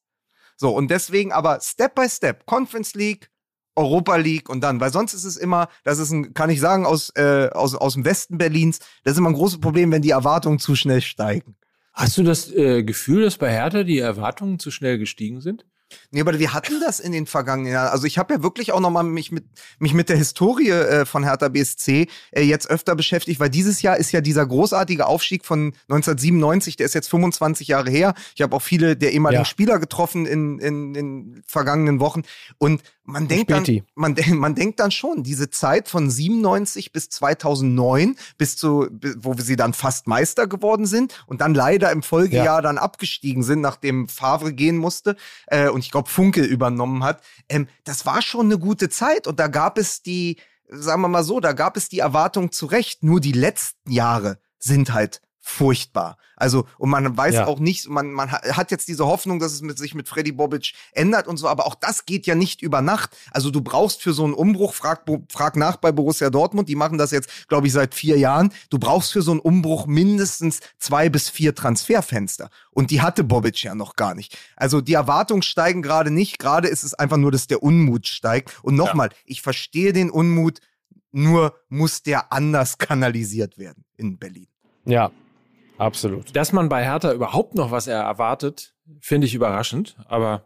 So, und deswegen aber Step by Step, Conference League, Europa League und dann, weil sonst ist es immer, das ist ein, kann ich sagen, aus, äh, aus, aus dem Westen Berlins, das ist immer ein großes Problem, wenn die Erwartungen zu schnell steigen. Hast du das äh, Gefühl, dass bei Hertha die Erwartungen zu schnell gestiegen sind? Nee, aber wir hatten das in den vergangenen Jahren. Also ich habe ja wirklich auch nochmal mich mit, mich mit der Historie äh, von Hertha BSC äh, jetzt öfter beschäftigt, weil dieses Jahr ist ja dieser großartige Aufstieg von 1997, der ist jetzt 25 Jahre her. Ich habe auch viele der ehemaligen Ja. Spieler getroffen in, in, in vergangenen Wochen. Und man denkt, dann, man, man denkt dann schon, diese Zeit von 97 bis 2009, bis zu, wo sie dann fast Meister geworden sind und dann leider im Folgejahr Ja. dann abgestiegen sind, nachdem Favre gehen musste äh, und ich glaube Funke übernommen hat. Ähm, das war schon eine gute Zeit und da gab es die, sagen wir mal so, da gab es die Erwartung zu Recht. Nur die letzten Jahre sind halt furchtbar. Also, und man weiß Ja. auch nicht, man, man ha- hat jetzt diese Hoffnung, dass es mit, sich mit Freddy Bobic ändert und so, aber auch das geht ja nicht über Nacht. Also du brauchst für so einen Umbruch, frag, frag nach bei Borussia Dortmund, die machen das jetzt, glaube ich, seit vier Jahren. Du brauchst für so einen Umbruch mindestens zwei bis vier Transferfenster. Und die hatte Bobic ja noch gar nicht. Also die Erwartungen steigen gerade nicht, gerade ist es einfach nur, dass der Unmut steigt. Und nochmal, ich verstehe den Unmut, nur muss der anders kanalisiert werden in Berlin. Ja, absolut. Dass man bei Hertha überhaupt noch was er erwartet, finde ich überraschend. Aber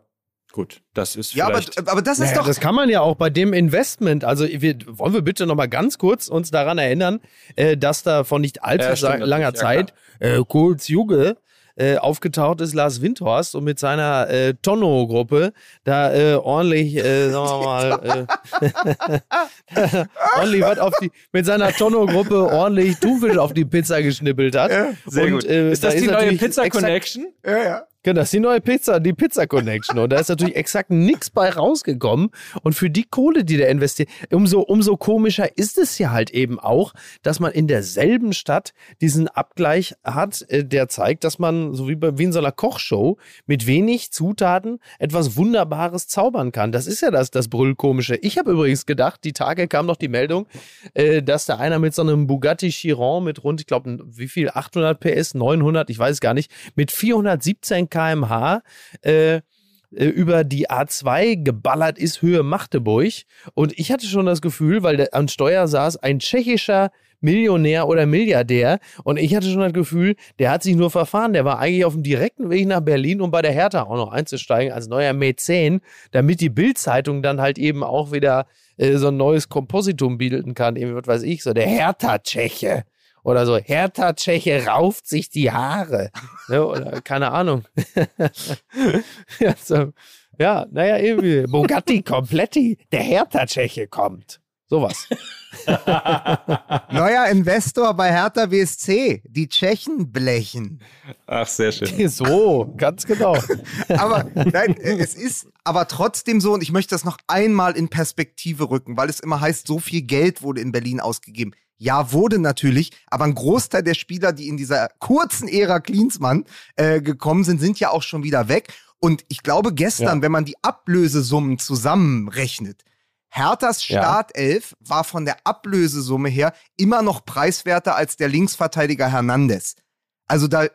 gut, das ist Ja, aber, vielleicht... aber das ist Naja, doch. das kann man ja auch bei dem Investment. Also wir, wollen wir bitte noch mal ganz kurz uns daran erinnern, äh, dass da vor nicht allzu Ja, stimmt langer natürlich, ja, Zeit äh, Kohls Juge äh, aufgetaucht ist Lars Windhorst und mit seiner äh, Tonno-Gruppe da äh, ordentlich, äh, sagen wir mal, äh, ordentlich was auf die, mit seiner Tonno-Gruppe ordentlich Thunfisch auf die Pizza geschnippelt hat. Ja, sehr und, gut. Äh, ist das da die ist neue Pizza Connection? Ja, ja. Genau, das ist die neue Pizza, die Pizza Connection. Und da ist natürlich exakt nichts bei rausgekommen. Und für die Kohle, die der investiert, umso, umso komischer ist es ja halt eben auch, dass man in derselben Stadt diesen Abgleich hat, äh, der zeigt, dass man, so wie, bei, wie in so einer Kochshow, mit wenig Zutaten etwas Wunderbares zaubern kann. Das ist ja das, das Brüllkomische. Ich habe übrigens gedacht, die Tage kam noch die Meldung, äh, dass da einer mit so einem Bugatti Chiron mit rund, ich glaube, wie viel, 800 PS, 900, ich weiß gar nicht, mit 417 km/h äh, äh, über die A2 geballert ist, Höhe Magdeburg. Und ich hatte schon das Gefühl, weil der, am Steuer saß ein tschechischer Millionär oder Milliardär. Und ich hatte schon das Gefühl, der hat sich nur verfahren. Der war eigentlich auf dem direkten Weg nach Berlin, um bei der Hertha auch noch einzusteigen als neuer Mäzen, damit die Bildzeitung dann halt eben auch wieder äh, so ein neues Kompositum bilden kann. Eben, was weiß ich, so der Hertha-Tscheche. Oder so, Hertha Tscheche rauft sich die Haare. Ne, oder keine Ahnung. ja, so, ja, naja, irgendwie. Bugatti Kompletti, der Hertha Tscheche kommt. Sowas. Neuer Investor bei Hertha BSC. Die Tschechen blechen. Ach, sehr schön. So, ganz genau. aber nein, es ist aber trotzdem so, und ich möchte das noch einmal in Perspektive rücken, weil es immer heißt, so viel Geld wurde in Berlin ausgegeben. Ja, wurde natürlich, aber ein Großteil der Spieler, die in dieser kurzen Ära Klinsmann äh, gekommen sind, sind ja auch schon wieder weg. Und ich glaube, gestern, ja. wenn man die Ablösesummen zusammenrechnet, Herthas Startelf ja. war von der Ablösesumme her immer noch preiswerter als der Linksverteidiger Hernandez. Also da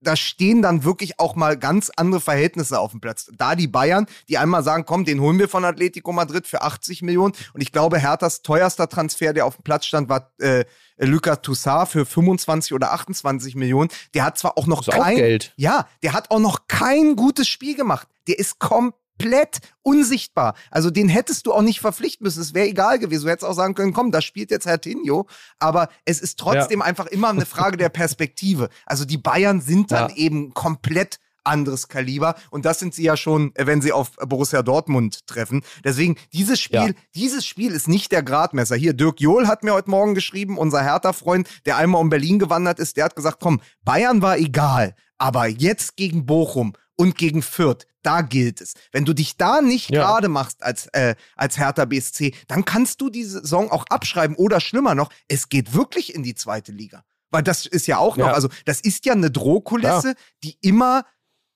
da stehen dann wirklich auch mal ganz andere Verhältnisse auf dem Platz. Da die Bayern, die einmal sagen, komm, den holen wir von Atletico Madrid für 80 Millionen. Und ich glaube, Herthas teuerster Transfer, der auf dem Platz stand, war äh, Lucas Toussaint für 25 oder 28 Millionen. Der hat zwar auch noch kein auch Geld. Ja, der hat auch noch kein gutes Spiel gemacht. Der ist komplett komplett unsichtbar. Also den hättest du auch nicht verpflichten müssen. Es wäre egal gewesen. Du hättest auch sagen können, komm, da spielt jetzt Herr Tinio. Aber es ist trotzdem ja. einfach immer eine Frage der Perspektive. Also die Bayern sind dann ja. eben komplett anderes Kaliber. Und das sind sie ja schon, wenn sie auf Borussia Dortmund treffen. Deswegen, dieses Spiel, ja. dieses Spiel ist nicht der Gradmesser. Hier, Dirk Johl hat mir heute Morgen geschrieben, unser Hertha-Freund, der einmal um Berlin gewandert ist, der hat gesagt, komm, Bayern war egal. Aber jetzt gegen Bochum und gegen Fürth, da gilt es. Wenn du dich da nicht ja. gerade machst als, äh, als Hertha BSC, dann kannst du die Saison auch abschreiben oder schlimmer noch, es geht wirklich in die zweite Liga. Weil das ist ja auch noch, ja. also das ist ja eine Drohkulisse, ja. die immer,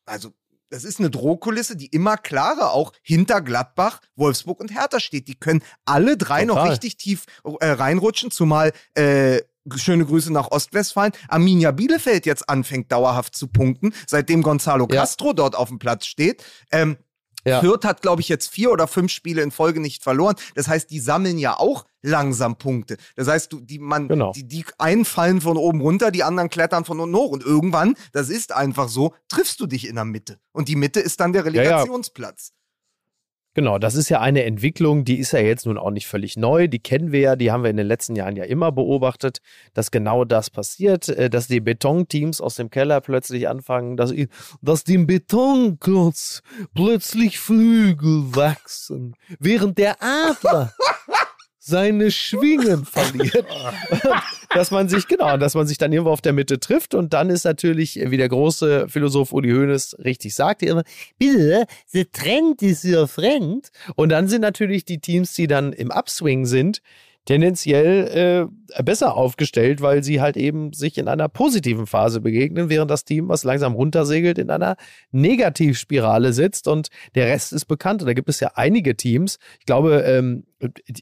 also das ist eine Drohkulisse, die immer klarer auch hinter Gladbach, Wolfsburg und Hertha steht. Die können alle drei Total. noch richtig tief äh, reinrutschen, zumal äh, schöne Grüße nach Ostwestfalen, Arminia Bielefeld jetzt anfängt dauerhaft zu punkten, seitdem Gonzalo ja. Castro dort auf dem Platz steht. Ähm, ja. Fürth hat, glaube ich, jetzt vier oder fünf Spiele in Folge nicht verloren. Das heißt, die sammeln ja auch langsam Punkte. Das heißt, du, die, man, genau. die, die einen fallen von oben runter, die anderen klettern von unten hoch. Und irgendwann, das ist einfach so, triffst du dich in der Mitte. Und die Mitte ist dann der Relegationsplatz. Ja, Genau, das ist ja eine Entwicklung, die ist ja jetzt nun auch nicht völlig neu. Die kennen wir ja, die haben wir in den letzten Jahren ja immer beobachtet, dass genau das passiert, äh, dass die Betonteams aus dem Keller plötzlich anfangen, dass, dass dem Betonklotz plötzlich Flügel wachsen, während der Adler seine Schwingen verliert. dass man sich, genau, dass man sich dann irgendwo auf der Mitte trifft und dann ist natürlich, wie der große Philosoph Uli Hoeneß richtig sagte, immer, bitte, the trend is your friend. Und dann sind natürlich die Teams, die dann im Upswing sind, tendenziell äh, besser aufgestellt, weil sie halt eben sich in einer positiven Phase begegnen, während das Team, was langsam runtersegelt, in einer Negativspirale sitzt und der Rest ist bekannt. Und da gibt es ja einige Teams. Ich glaube, ähm,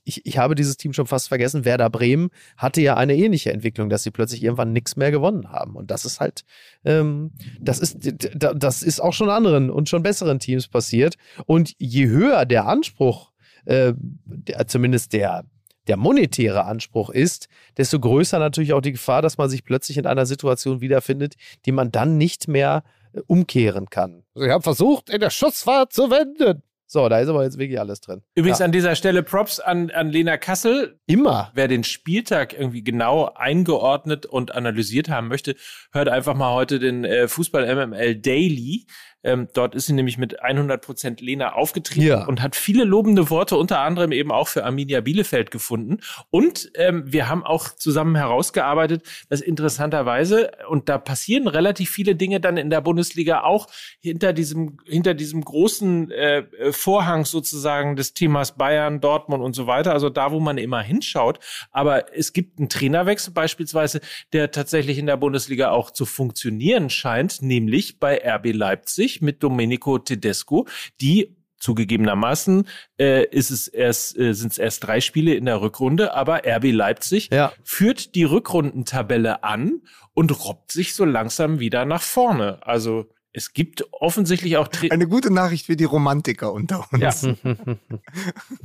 ich, ich habe dieses Team schon fast vergessen. Werder Bremen hatte ja eine ähnliche Entwicklung, dass sie plötzlich irgendwann nichts mehr gewonnen haben. Und das ist halt, ähm, das ist, das ist auch schon anderen und schon besseren Teams passiert. Und je höher der Anspruch, äh, der, zumindest der, der monetäre Anspruch ist, desto größer natürlich auch die Gefahr, dass man sich plötzlich in einer Situation wiederfindet, die man dann nicht mehr äh, umkehren kann. Also ich habe versucht, in der Schussfahrt zu wenden. So, da ist aber jetzt wirklich alles drin. Übrigens ja. an dieser Stelle Props an, an Lena Kassel. Immer. Wer den Spieltag irgendwie genau eingeordnet und analysiert haben möchte, hört einfach mal heute den äh, Fußball MML Daily. Ähm, dort ist sie nämlich mit 100% Lena aufgetreten ja. und hat viele lobende Worte, unter anderem eben auch für Arminia Bielefeld gefunden. Und ähm, wir haben auch zusammen herausgearbeitet, dass interessanterweise, und da passieren relativ viele Dinge dann in der Bundesliga auch hinter diesem, hinter diesem großen äh, Vorhang sozusagen des Themas Bayern, Dortmund und so weiter, also da, wo man immer hinschaut. Aber es gibt einen Trainerwechsel beispielsweise, der tatsächlich in der Bundesliga auch zu funktionieren scheint, nämlich bei RB Leipzig mit Domenico Tedesco, die zugegebenermaßen äh, ist es erst äh, sind es erst drei Spiele in der Rückrunde, aber RB Leipzig ja. führt die Rückrundentabelle an und robbt sich so langsam wieder nach vorne. Also es gibt offensichtlich auch Tra eine gute Nachricht für die Romantiker unter uns. Ja.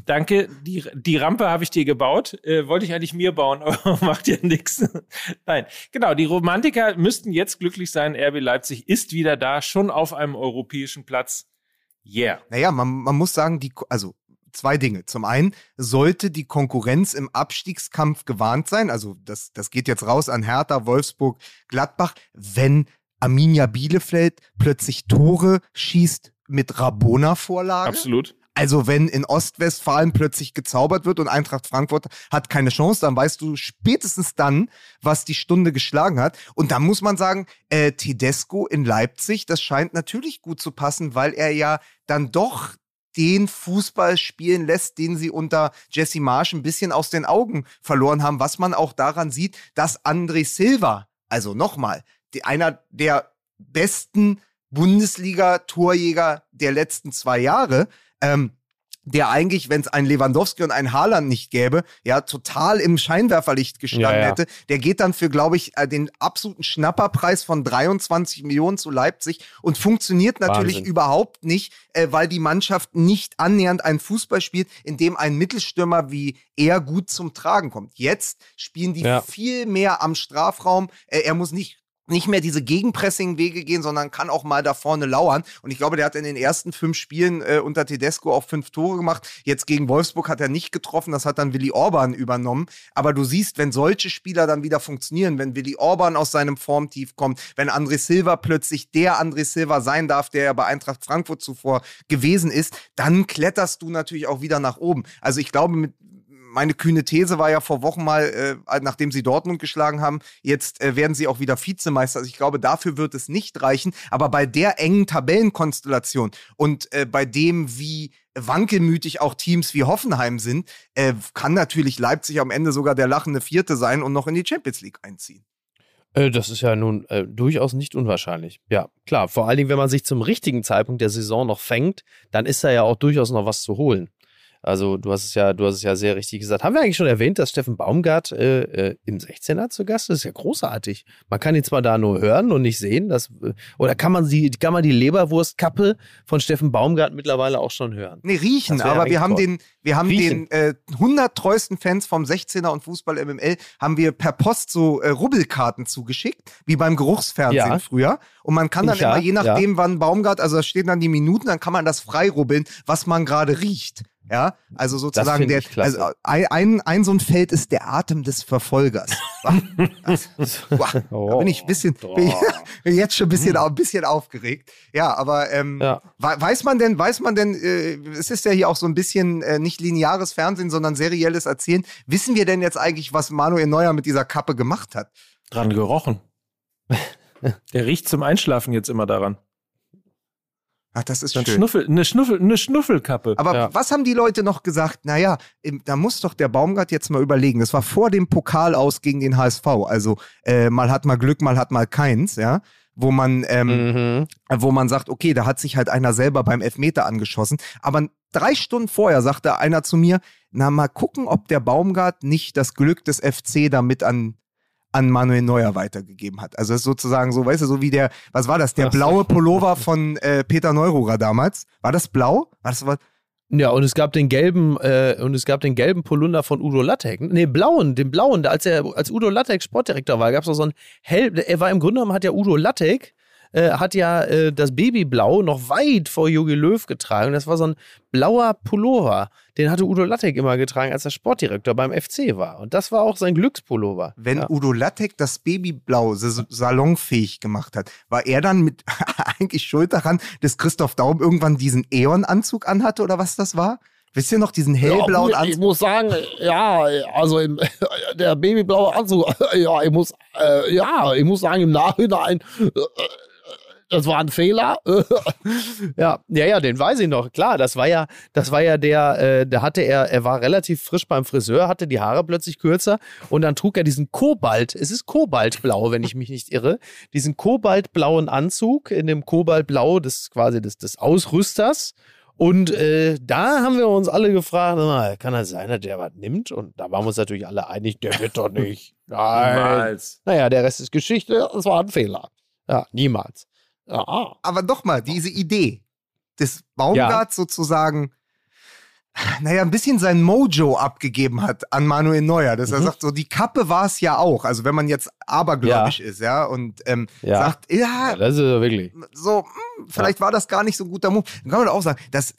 Danke. Die, die Rampe habe ich dir gebaut. Äh, wollte ich eigentlich mir bauen, aber macht ja nichts. Nein, genau. Die Romantiker müssten jetzt glücklich sein. RB Leipzig ist wieder da, schon auf einem europäischen Platz. Yeah. Naja, man, man muss sagen, die, also zwei Dinge. Zum einen sollte die Konkurrenz im Abstiegskampf gewarnt sein. Also das, das geht jetzt raus an Hertha, Wolfsburg, Gladbach. Wenn Arminia Bielefeld plötzlich Tore schießt mit Rabona-Vorlage. Absolut. Also wenn in Ostwestfalen plötzlich gezaubert wird und Eintracht Frankfurt hat keine Chance, dann weißt du spätestens dann, was die Stunde geschlagen hat. Und da muss man sagen, äh, Tedesco in Leipzig, das scheint natürlich gut zu passen, weil er ja dann doch den Fußball spielen lässt, den sie unter Jesse Marsch ein bisschen aus den Augen verloren haben, was man auch daran sieht, dass André Silva, also nochmal, einer der besten Bundesliga-Torjäger der letzten zwei Jahre, ähm, der eigentlich, wenn es einen Lewandowski und einen Haaland nicht gäbe, ja, total im Scheinwerferlicht gestanden ja, ja. hätte. Der geht dann für, glaube ich, äh, den absoluten Schnapperpreis von 23 Millionen zu Leipzig und funktioniert natürlich Wahnsinn. überhaupt nicht, äh, weil die Mannschaft nicht annähernd einen Fußball spielt, in dem ein Mittelstürmer wie er gut zum Tragen kommt. Jetzt spielen die ja. viel mehr am Strafraum. Äh, er muss nicht nicht mehr diese Gegenpressing-Wege gehen, sondern kann auch mal da vorne lauern. Und ich glaube, der hat in den ersten fünf Spielen äh, unter Tedesco auch fünf Tore gemacht. Jetzt gegen Wolfsburg hat er nicht getroffen, das hat dann Willi Orban übernommen. Aber du siehst, wenn solche Spieler dann wieder funktionieren, wenn Willi Orban aus seinem Formtief kommt, wenn André Silva plötzlich der André Silva sein darf, der ja bei Eintracht Frankfurt zuvor gewesen ist, dann kletterst du natürlich auch wieder nach oben. Also ich glaube, mit, meine kühne These war ja vor Wochen mal, äh, nachdem sie Dortmund geschlagen haben, jetzt äh, werden sie auch wieder Vizemeister. Also ich glaube, dafür wird es nicht reichen. Aber bei der engen Tabellenkonstellation und äh, bei dem, wie wankelmütig auch Teams wie Hoffenheim sind, äh, kann natürlich Leipzig am Ende sogar der lachende Vierte sein und noch in die Champions League einziehen. Äh, das ist ja nun äh, durchaus nicht unwahrscheinlich. Ja, klar. Vor allen Dingen, wenn man sich zum richtigen Zeitpunkt der Saison noch fängt, dann ist da ja auch durchaus noch was zu holen. Also du hast es ja, du hast es ja sehr richtig gesagt. Haben wir eigentlich schon erwähnt, dass Steffen Baumgart äh, äh, im 16er zu Gast ist? Das ist ja großartig. Man kann ihn zwar da nur hören und nicht sehen, dass, äh, oder kann man sie, kann man die Leberwurstkappe von Steffen Baumgart mittlerweile auch schon hören? Nee, riechen, aber wir haben den, wir haben riechen. den äh, 100 treuesten Fans vom 16er und Fußball MML haben wir per Post so äh, Rubbelkarten zugeschickt, wie beim Geruchsfernsehen ja. früher. Und man kann dann ja, immer, je nachdem, ja. wann Baumgart, also da stehen dann die Minuten, dann kann man das frei rubbeln, was man gerade riecht. Ja, also sozusagen der, also ein, ein so ein Feld ist der Atem des Verfolgers. Boah, oh, da bin ich ein bisschen, bin, ich, jetzt schon ein bisschen, ein bisschen aufgeregt. Ja, aber ähm, ja. weiß man denn, weiß man denn, äh, es ist ja hier auch so ein bisschen äh, nicht lineares Fernsehen, sondern serielles Erzählen. Wissen wir denn jetzt eigentlich, was Manuel Neuer mit dieser Kappe gemacht hat? Dran gerochen. Der riecht zum Einschlafen jetzt immer daran. Ach, das ist Dann schön. Schnuffel, eine, Schnuffel, eine Schnuffelkappe. Aber ja. was haben die Leute noch gesagt? Naja, da muss doch der Baumgart jetzt mal überlegen. Das war vor dem Pokal aus gegen den HSV. Also äh, mal hat mal Glück, mal hat mal keins, ja. Wo man, ähm, mhm. wo man sagt, okay, da hat sich halt einer selber beim Elfmeter angeschossen. Aber drei Stunden vorher sagte einer zu mir, na mal gucken, ob der Baumgart nicht das Glück des FC damit an an Manuel Neuer weitergegeben hat. Also das ist sozusagen so, weißt du, so wie der, was war das, der blaue Pullover von äh, Peter Neururer damals. War das blau? War das was? Ja, und es gab den gelben, äh, und es gab den gelben Polunder von Udo Lattek. Nee, blauen, den blauen, als er, als Udo Lattek Sportdirektor war, gab es so ein hell, er war im Grunde genommen, hat ja Udo Lattek äh, hat ja äh, das Babyblau noch weit vor Jogi Löw getragen. Das war so ein blauer Pullover. Den hatte Udo Lattek immer getragen, als er Sportdirektor beim FC war. Und das war auch sein Glückspullover. Wenn ja. Udo Lattek das Babyblau salonfähig gemacht hat, war er dann mit eigentlich schuld daran, dass Christoph Daum irgendwann diesen Eon-Anzug anhatte oder was das war? Wisst ihr noch diesen hellblauen ja, Anzug? Ich muss sagen, ja, also im, der babyblaue Anzug, ja, ich muss, äh, ja, ich muss sagen, im Nachhinein, äh, das war ein Fehler. ja, ja, ja, den weiß ich noch. Klar, das war ja, das war ja der, äh, da hatte er, er war relativ frisch beim Friseur, hatte die Haare plötzlich kürzer und dann trug er diesen Kobalt, es ist Kobaltblau, wenn ich mich nicht irre, diesen kobaltblauen Anzug in dem Kobaltblau des quasi des, des Ausrüsters und äh, da haben wir uns alle gefragt, kann das sein, dass der was nimmt? Und da waren wir uns natürlich alle einig, der wird doch nicht. Nein. Niemals. Naja, der Rest ist Geschichte, das war ein Fehler. Ja, niemals. Ja. Aber doch mal, diese Idee des Baumgarts ja. sozusagen naja, ein bisschen sein Mojo abgegeben hat an Manuel Neuer. Dass mhm. er sagt, so die Kappe war es ja auch. Also wenn man jetzt abergläubisch ja. ist, ja, und ähm, ja. sagt, ja, das ist wirklich. So, mh, hm, vielleicht war das gar nicht so ein guter Move. Dann kann man auch sagen, das,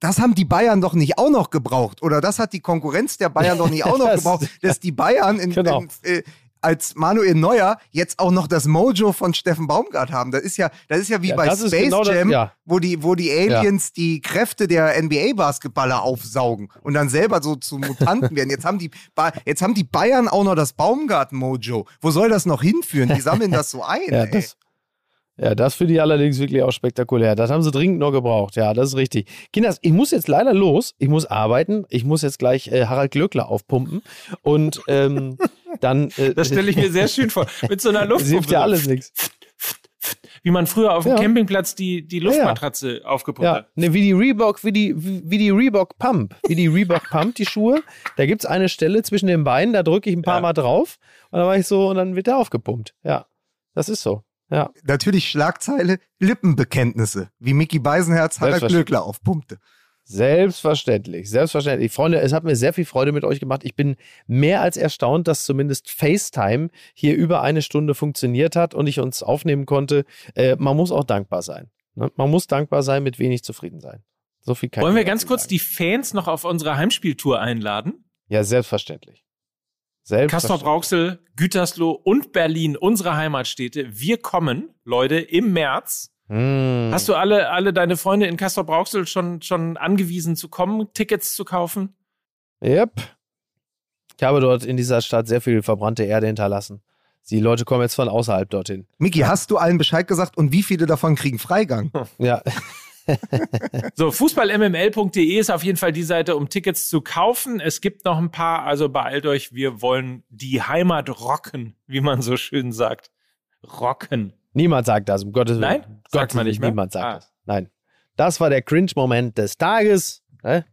das haben die Bayern doch nicht auch noch gebraucht. Oder das hat die Konkurrenz der Bayern doch nicht auch noch gebraucht, dass die Bayern in, genau. in, äh, als Manuel Neuer jetzt auch noch das Mojo von Steffen Baumgart haben. Das ist ja, das ist ja wie ja, bei Space genau Jam, das, ja. wo, die, wo die Aliens ja. die Kräfte der NBA-Basketballer aufsaugen und dann selber so zu Mutanten werden. Jetzt haben die, jetzt haben die Bayern auch noch das Baumgart-Mojo. Wo soll das noch hinführen? Die sammeln das so ein. ja, das, ja, das finde ich allerdings wirklich auch spektakulär. Das haben sie dringend noch gebraucht. Ja, das ist richtig. Kinders, ich muss jetzt leider los. Ich muss arbeiten. Ich muss jetzt gleich äh, Harald Glöckler aufpumpen. Und ähm, dann. Äh, das stelle ich mir sehr schön vor. Mit so einer Luftpumpe. hilft ja alles nichts. Wie man früher auf dem ja. Campingplatz die, die Luftmatratze ja. aufgepumpt ja. hat. Ne, wie die Reebok, wie die, wie die Reebok Pump. Wie die Reebok Pump, die Schuhe. Da gibt es eine Stelle zwischen den Beinen, da drücke ich ein paar. Mal drauf. Und dann war ich so, und dann wird der aufgepumpt. Ja. Das ist so. Ja. Natürlich Schlagzeile, Lippenbekenntnisse, wie Mickey Beisenherz Harald Glöckler aufpumpte. Selbstverständlich, selbstverständlich. Freunde, es hat mir sehr viel Freude mit euch gemacht. Ich bin mehr als erstaunt, dass zumindest FaceTime hier über eine Stunde funktioniert hat und ich uns aufnehmen konnte. Äh, man muss auch dankbar sein. Ne? Man muss dankbar sein, mit wenig zufrieden sein. So viel kann Wollen wir ganz kurz sagen. die Fans noch auf unsere Heimspieltour einladen? Ja, selbstverständlich. Kastrop Rauxel, Gütersloh und Berlin, unsere Heimatstädte. Wir kommen, Leute, im März. Mm. Hast du alle, alle deine Freunde in Kastrop Rauxel schon, schon angewiesen zu kommen, Tickets zu kaufen? Yep. Ich habe dort in dieser Stadt sehr viel verbrannte Erde hinterlassen. Die Leute kommen jetzt von außerhalb dorthin. Miki, hast du allen Bescheid gesagt und wie viele davon kriegen Freigang? Ja. so, fußballmml.de ist auf jeden Fall die Seite, um Tickets zu kaufen. Es gibt noch ein paar, also beeilt euch, wir wollen die Heimat rocken, wie man so schön sagt. Rocken. Niemand sagt das, um Gottes Willen. Nein? Sagt man nicht mehr? Niemand sagt ah. das. Nein. Das war der Cringe-Moment des Tages. Ne?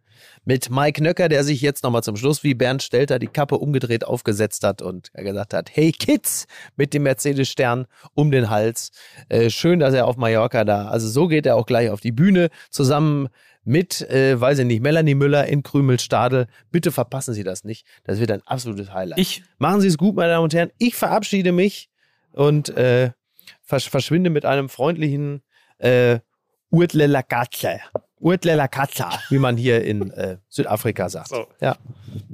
Mit Mike Nöcker, der sich jetzt nochmal zum Schluss wie Bernd Stelter die Kappe umgedreht aufgesetzt hat und gesagt hat, hey Kids, mit dem Mercedes-Stern um den Hals. Äh, schön, dass er auf Mallorca da, also so geht er auch gleich auf die Bühne zusammen mit, äh, weiß ich nicht, Melanie Müller in Krümelstadel. Bitte verpassen Sie das nicht. Das wird ein absolutes Highlight. Ich. Machen Sie es gut, meine Damen und Herren. Ich verabschiede mich und äh, versch verschwinde mit einem freundlichen äh, Urtle la Katze. Urtle la Katze, wie man hier in äh, Südafrika sagt. So. Ja.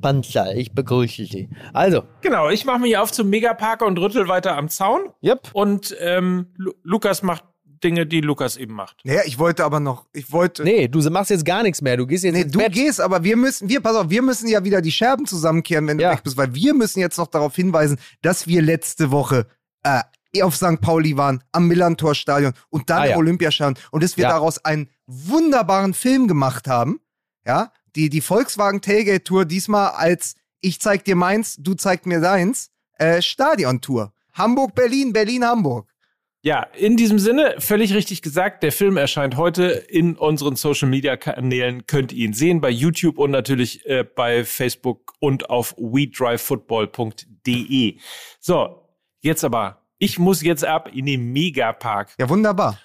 Panzer, ich begrüße Sie. Also. Genau, ich mache mich auf zum Megapark und rüttel weiter am Zaun. Yep. Und ähm, Lu Lukas macht Dinge, die Lukas eben macht. Naja, ich wollte aber noch, ich wollte. Nee, du machst jetzt gar nichts mehr. Du gehst jetzt. Nee, du Bett. gehst, aber wir müssen, wir, pass auf, wir müssen ja wieder die Scherben zusammenkehren, wenn ja. du weg bist, weil wir müssen jetzt noch darauf hinweisen, dass wir letzte Woche äh, auf St. Pauli waren, am Millantor-Stadion und dann ah, ja. Olympiastadion und dass wir ja. daraus einen wunderbaren Film gemacht haben. Ja, die, die Volkswagen Tailgate Tour diesmal als ich zeig dir meins, du zeig mir deins, äh, Stadion-Tour. Hamburg, Berlin, Berlin, Hamburg. Ja, in diesem Sinne, völlig richtig gesagt, der Film erscheint heute in unseren Social Media Kanälen. Könnt ihr ihn sehen bei YouTube und natürlich äh, bei Facebook und auf wedrivefootball.de. So, jetzt aber ich muss jetzt ab in den Megapark. Ja, wunderbar.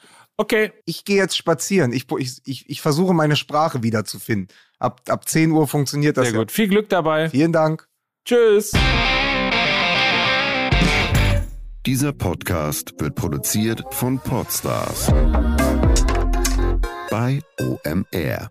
Okay. Ich gehe jetzt spazieren. Ich, ich, ich, ich versuche meine Sprache wiederzufinden. Ab, ab 10 Uhr funktioniert das. Sehr gut. Viel Glück dabei. Vielen Dank. Tschüss. Dieser Podcast wird produziert von Podstars bei OMR.